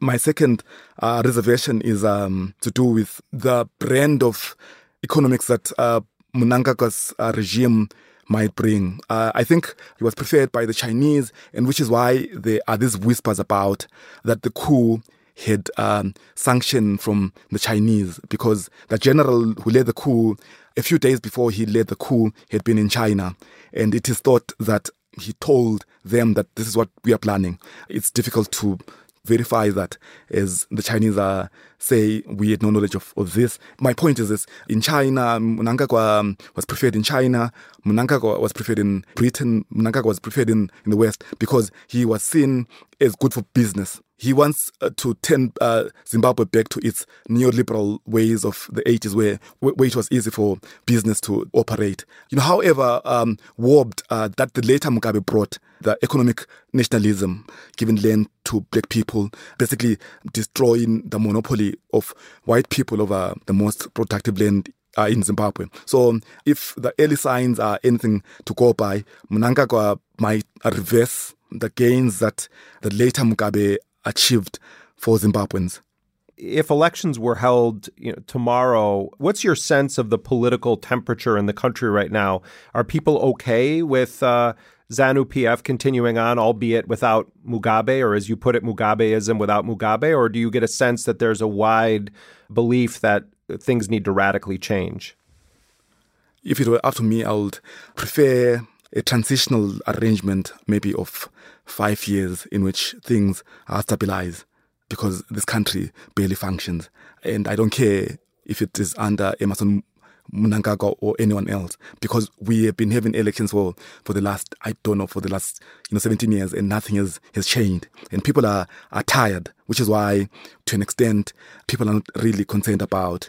My second uh, reservation is um, to do with the brand of economics that uh, Mnangagwa's uh, regime might bring. Uh, I think he was preferred by the Chinese, and which is why there are these whispers about that the coup had um, sanctioned from the Chinese because the general who led the coup a few days before he led the coup he had been in China, and it is thought that he told them that this is what we are planning. It's difficult to verify that as the Chinese are say we had no knowledge of, of this. My point is this in China, Mnangagwa was preferred in China, Mnangagwa was preferred in Britain, Mnangagwa was preferred in, in the West because he was seen as good for business. He wants uh, to turn uh, Zimbabwe back to its neoliberal ways of the 80s, where where it was easy for business to operate. You know, however, um, warped uh, that the later Mugabe brought the economic nationalism, giving land to black people, basically destroying the monopoly of white people over the most productive land uh, in Zimbabwe. So if the early signs are anything to go by, Mnangagwa might reverse the gains that the later Mugabe achieved for Zimbabweans. If elections were held you know, tomorrow, what's your sense of the political temperature in the country right now? Are people okay with uh, ZANU PF continuing on, albeit without Mugabe, or as you put it, Mugabeism without Mugabe? Or do you get a sense that there's a wide belief that things need to radically change? If it were up to me, I would prefer a transitional arrangement, maybe of five years, in which things are stabilized because this country barely functions. And I don't care if it is under Emmerson Mnangagwa or anyone else because we have been having elections for, for the last, I don't know, for the last, you know, 17 years and nothing has, has changed. And people are, are tired, which is why, to an extent, people are not really concerned about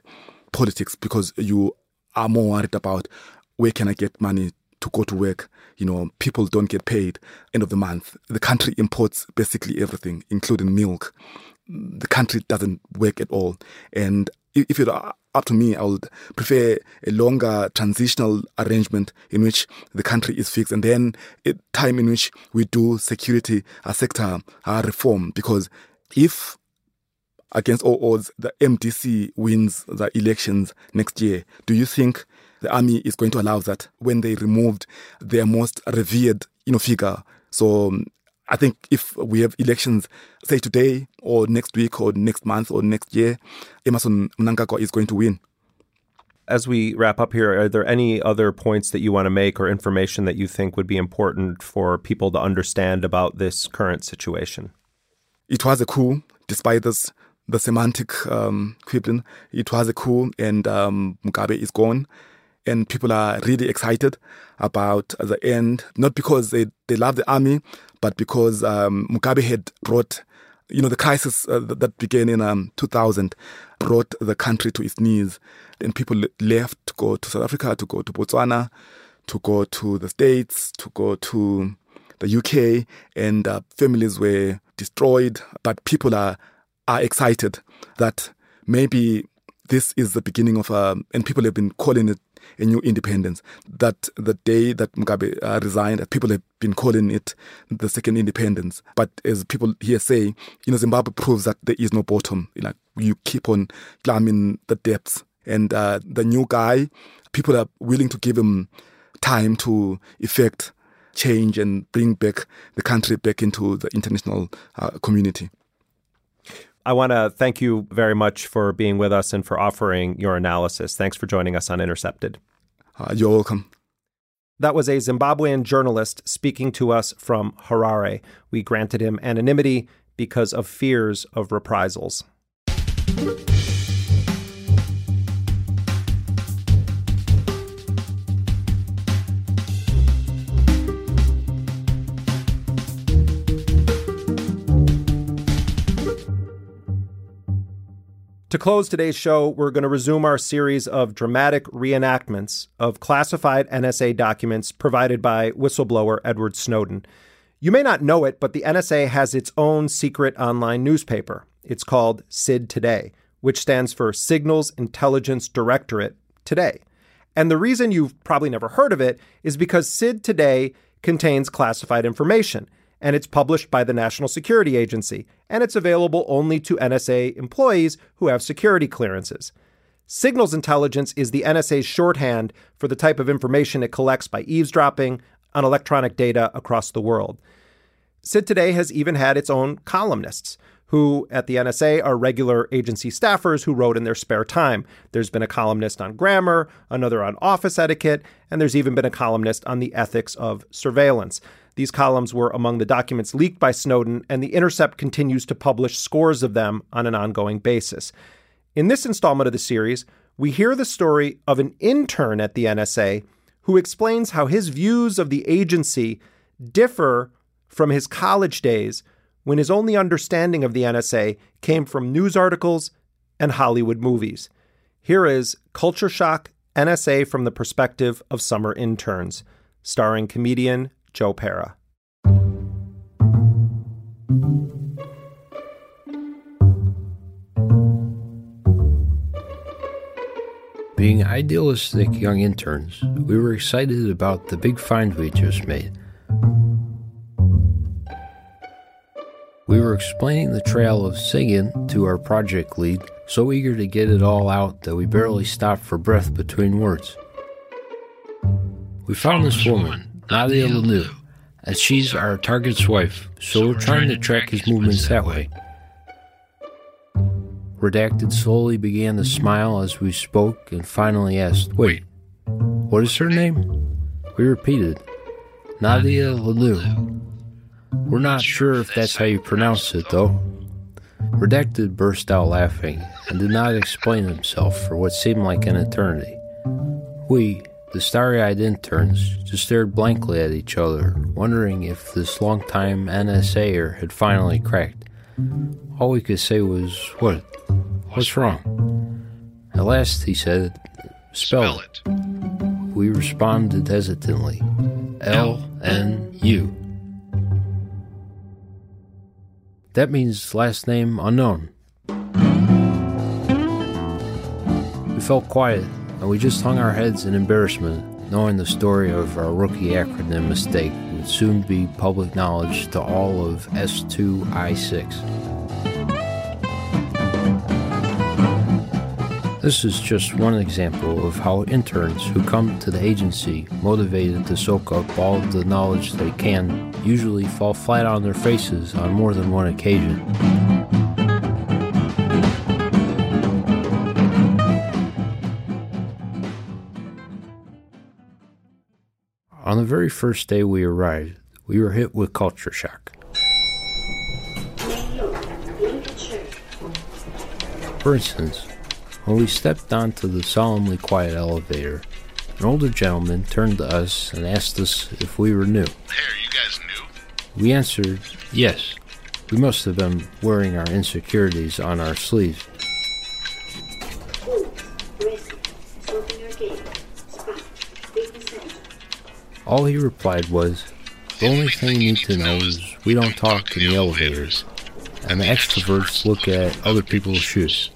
politics because you are more worried about where can I get money to go to work. You know, people don't get paid end of the month. The country imports basically everything, including milk. The country doesn't work at all. And if it were up to me, I would prefer a longer transitional arrangement in which the country is fixed and then a time in which we do security sector reform. Because if against all odds, the MDC wins the elections next year, do you think the army is going to allow that when they removed their most revered, you know, figure? So um, I think if we have elections, say today or next week or next month or next year, Emmerson Mnangagwa is going to win. As we wrap up here, are there any other points that you want to make or information that you think would be important for people to understand about this current situation? It was a coup, despite this the semantic um, quibbling. It was a coup, and um, Mugabe is gone. And people are really excited about the end, not because they, they love the army, but because um, Mugabe had brought, you know, the crisis uh, that began in um, 2000 brought the country to its knees. And people left to go to South Africa, to go to Botswana, to go to the States, to go to the UK, and uh, families were destroyed. But people are are excited that maybe this is the beginning of a, and people have been calling it a new independence. That the day that Mugabe uh, resigned, people have been calling it the second independence. But as people here say, you know, Zimbabwe proves that there is no bottom. Like you keep on climbing the depths, and uh, the new guy, people are willing to give him time to effect change and bring back the country back into the international uh, community. I want to thank you very much for being with us and for offering your analysis. Thanks for joining us on Intercepted. Uh, you're welcome. That was a Zimbabwean journalist speaking to us from Harare. We granted him anonymity because of fears of reprisals. To close today's show, we're going to resume our series of dramatic reenactments of classified NSA documents provided by whistleblower Edward Snowden. You may not know it, but the NSA has its own secret online newspaper. It's called SID Today, which stands for Signals Intelligence Directorate Today. And the reason you've probably never heard of it is because SID Today contains classified information and it's published by the National Security Agency, and it's available only to NSA employees who have security clearances. Signals intelligence is the NSA's shorthand for the type of information it collects by eavesdropping on electronic data across the world. SID Today has even had its own columnists, who at the NSA are regular agency staffers who wrote in their spare time. There's been a columnist on grammar, another on office etiquette, and there's even been a columnist on the ethics of surveillance. These columns were among the documents leaked by Snowden, and The Intercept continues to publish scores of them on an ongoing basis. In this installment of the series, we hear the story of an intern at the NSA who explains how his views of the agency differ from his college days when his only understanding of the NSA came from news articles and Hollywood movies. Here is Culture Shock NSA from the perspective of summer interns, starring comedian Joe Pera. Being idealistic young interns, we were excited about the big find we just made. We were explaining the trail of SIGINT to our project lead, so eager to get it all out that we barely stopped for breath between words. We found this woman, Nadia Lanu, as she's our target's wife, so we're trying to track his movements that way. Redacted slowly began to smile as we spoke and finally asked, Wait, what is her name? We repeated, Nadia Lanu. We're not sure if that's how you pronounce it, though. Redacted burst out laughing and did not explain himself for what seemed like an eternity. We, the starry eyed interns just stared blankly at each other, wondering if this long-time NSAer had finally cracked. All we could say was, What? What's wrong? At last he said, Spell, it. We responded hesitantly L N U. That means last name unknown. We felt quiet and we just hung our heads in embarrassment, knowing the story of our rookie acronym mistake would soon be public knowledge to all of S2I6. This is just one example of how interns who come to the agency motivated to soak up all the knowledge they can usually fall flat on their faces on more than one occasion. On the very first day we arrived, we were hit with culture shock. For instance, when we stepped onto the solemnly quiet elevator, an older gentleman turned to us and asked us if we were new. Hey, are you guys new? We answered yes. We must have been wearing our insecurities on our sleeves. All he replied was, The only thing you need to know is we don't talk in the elevators, and the extroverts look at other people's shoes.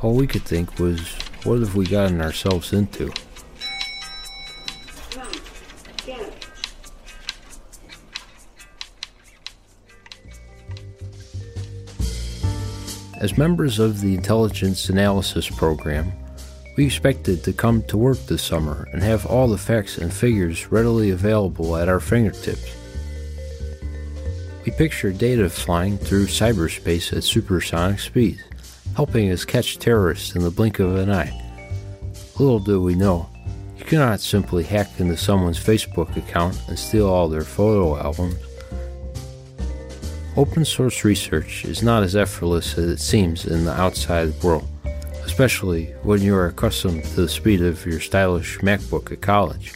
All we could think was, what have we gotten ourselves into? As members of the Intelligence Analysis Program, we expected to come to work this summer and have all the facts and figures readily available at our fingertips. We picture data flying through cyberspace at supersonic speeds, helping us catch terrorists in the blink of an eye. Little do we know, you cannot simply hack into someone's Facebook account and steal all their photo albums. Open source research is not as effortless as it seems in the outside world, especially when you are accustomed to the speed of your stylish MacBook at college.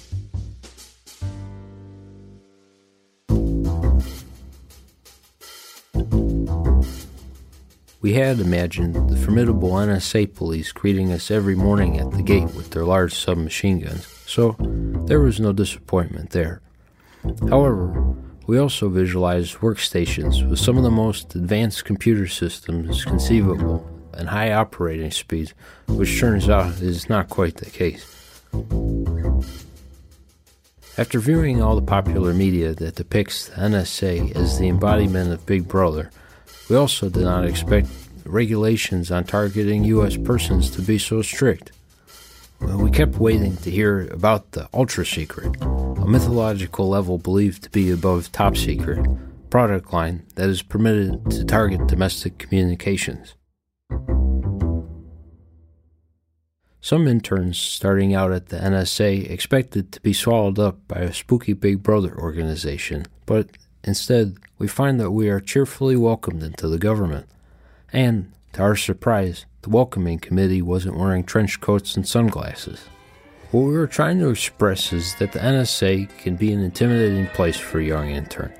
We had imagined the formidable NSA police greeting us every morning at the gate with their large submachine guns, so there was no disappointment there. However, we also visualized workstations with some of the most advanced computer systems conceivable and high operating speeds, which turns out is not quite the case. After viewing all the popular media that depicts the NSA as the embodiment of Big Brother, we also did not expect regulations on targeting U.S. persons to be so strict. We kept waiting to hear about the Ultra Secret, a mythological level believed to be above Top Secret, product line that is permitted to target domestic communications. Some interns starting out at the NSA expected to be swallowed up by a spooky Big Brother organization, but instead, we find that we are cheerfully welcomed into the government. And, to our surprise, the welcoming committee wasn't wearing trench coats and sunglasses. What we were trying to express is that the NSA can be an intimidating place for a young intern.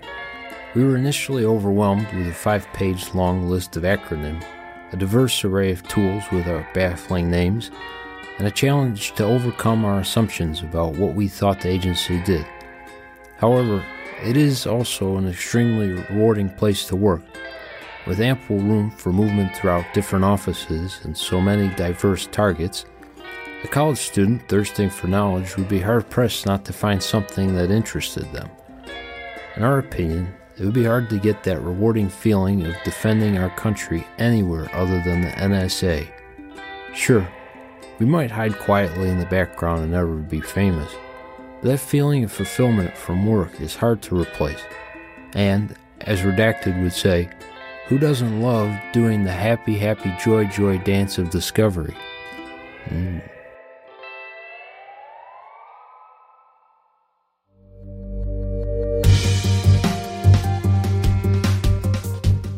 We were initially overwhelmed with a five page long list of acronyms, a diverse array of tools with our baffling names, and a challenge to overcome our assumptions about what we thought the agency did. However, it is also an extremely rewarding place to work, with ample room for movement throughout different offices and so many diverse targets. A college student thirsting for knowledge would be hard pressed not to find something that interested them. In our opinion, it would be hard to get that rewarding feeling of defending our country anywhere other than the NSA. Sure, we might hide quietly in the background and never be famous, but that feeling of fulfillment from work is hard to replace. And, as Redacted would say, who doesn't love doing the happy, happy, joy, joy dance of discovery? Mm.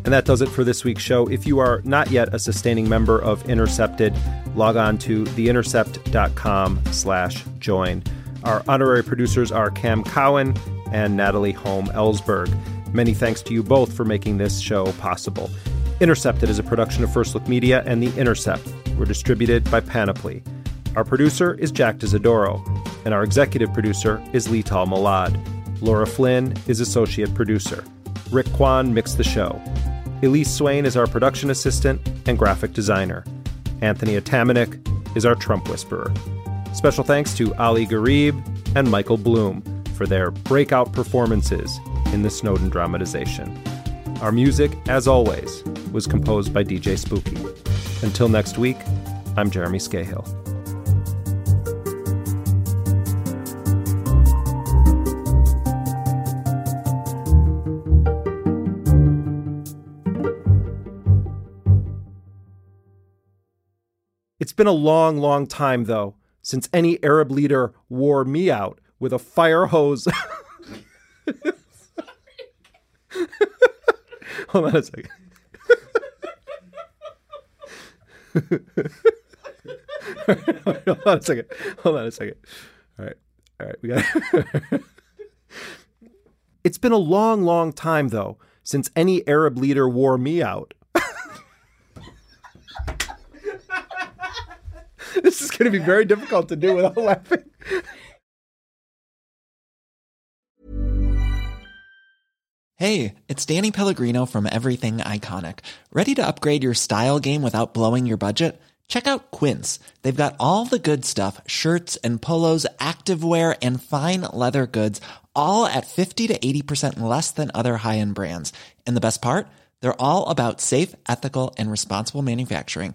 And that does it for this week's show. If you are not yet a sustaining member of Intercepted, log on to theintercept.com slash join. Our honorary producers are Cam Cowan and Natalie Holm Ellsberg. Many thanks to you both for making this show possible. Intercepted is a production of First Look Media and The Intercept. We're distributed by Panoply. Our producer is Jack D'Isidoro, and our executive producer is Leital Molad. Laura Flynn is associate producer. Rick Kwan mixed the show. Elise Swain is our production assistant and graphic designer. Anthony Atamanuik is our Trump whisperer. Special thanks to Ali Gharib and Michael Bloom for their breakout performances in the Snowden dramatization. Our music, as always, was composed by DJ Spooky. Until next week, I'm Jeremy Scahill. Been a long, long time, though, since any Arab leader wore me out with a fire hose. Hold on a second. Hold on a second. Hold on a second. All right. All right. We got It's been a long, long time, though, since any Arab leader wore me out. this is going to be very difficult to do without laughing. Hey, it's Danny Pellegrino from Everything Iconic. Ready to upgrade your style game without blowing your budget? Check out Quince. They've got all the good stuff shirts and polos, activewear, and fine leather goods, all at 50 to 80% less than other high end brands. And the best part? They're all about safe, ethical, and responsible manufacturing.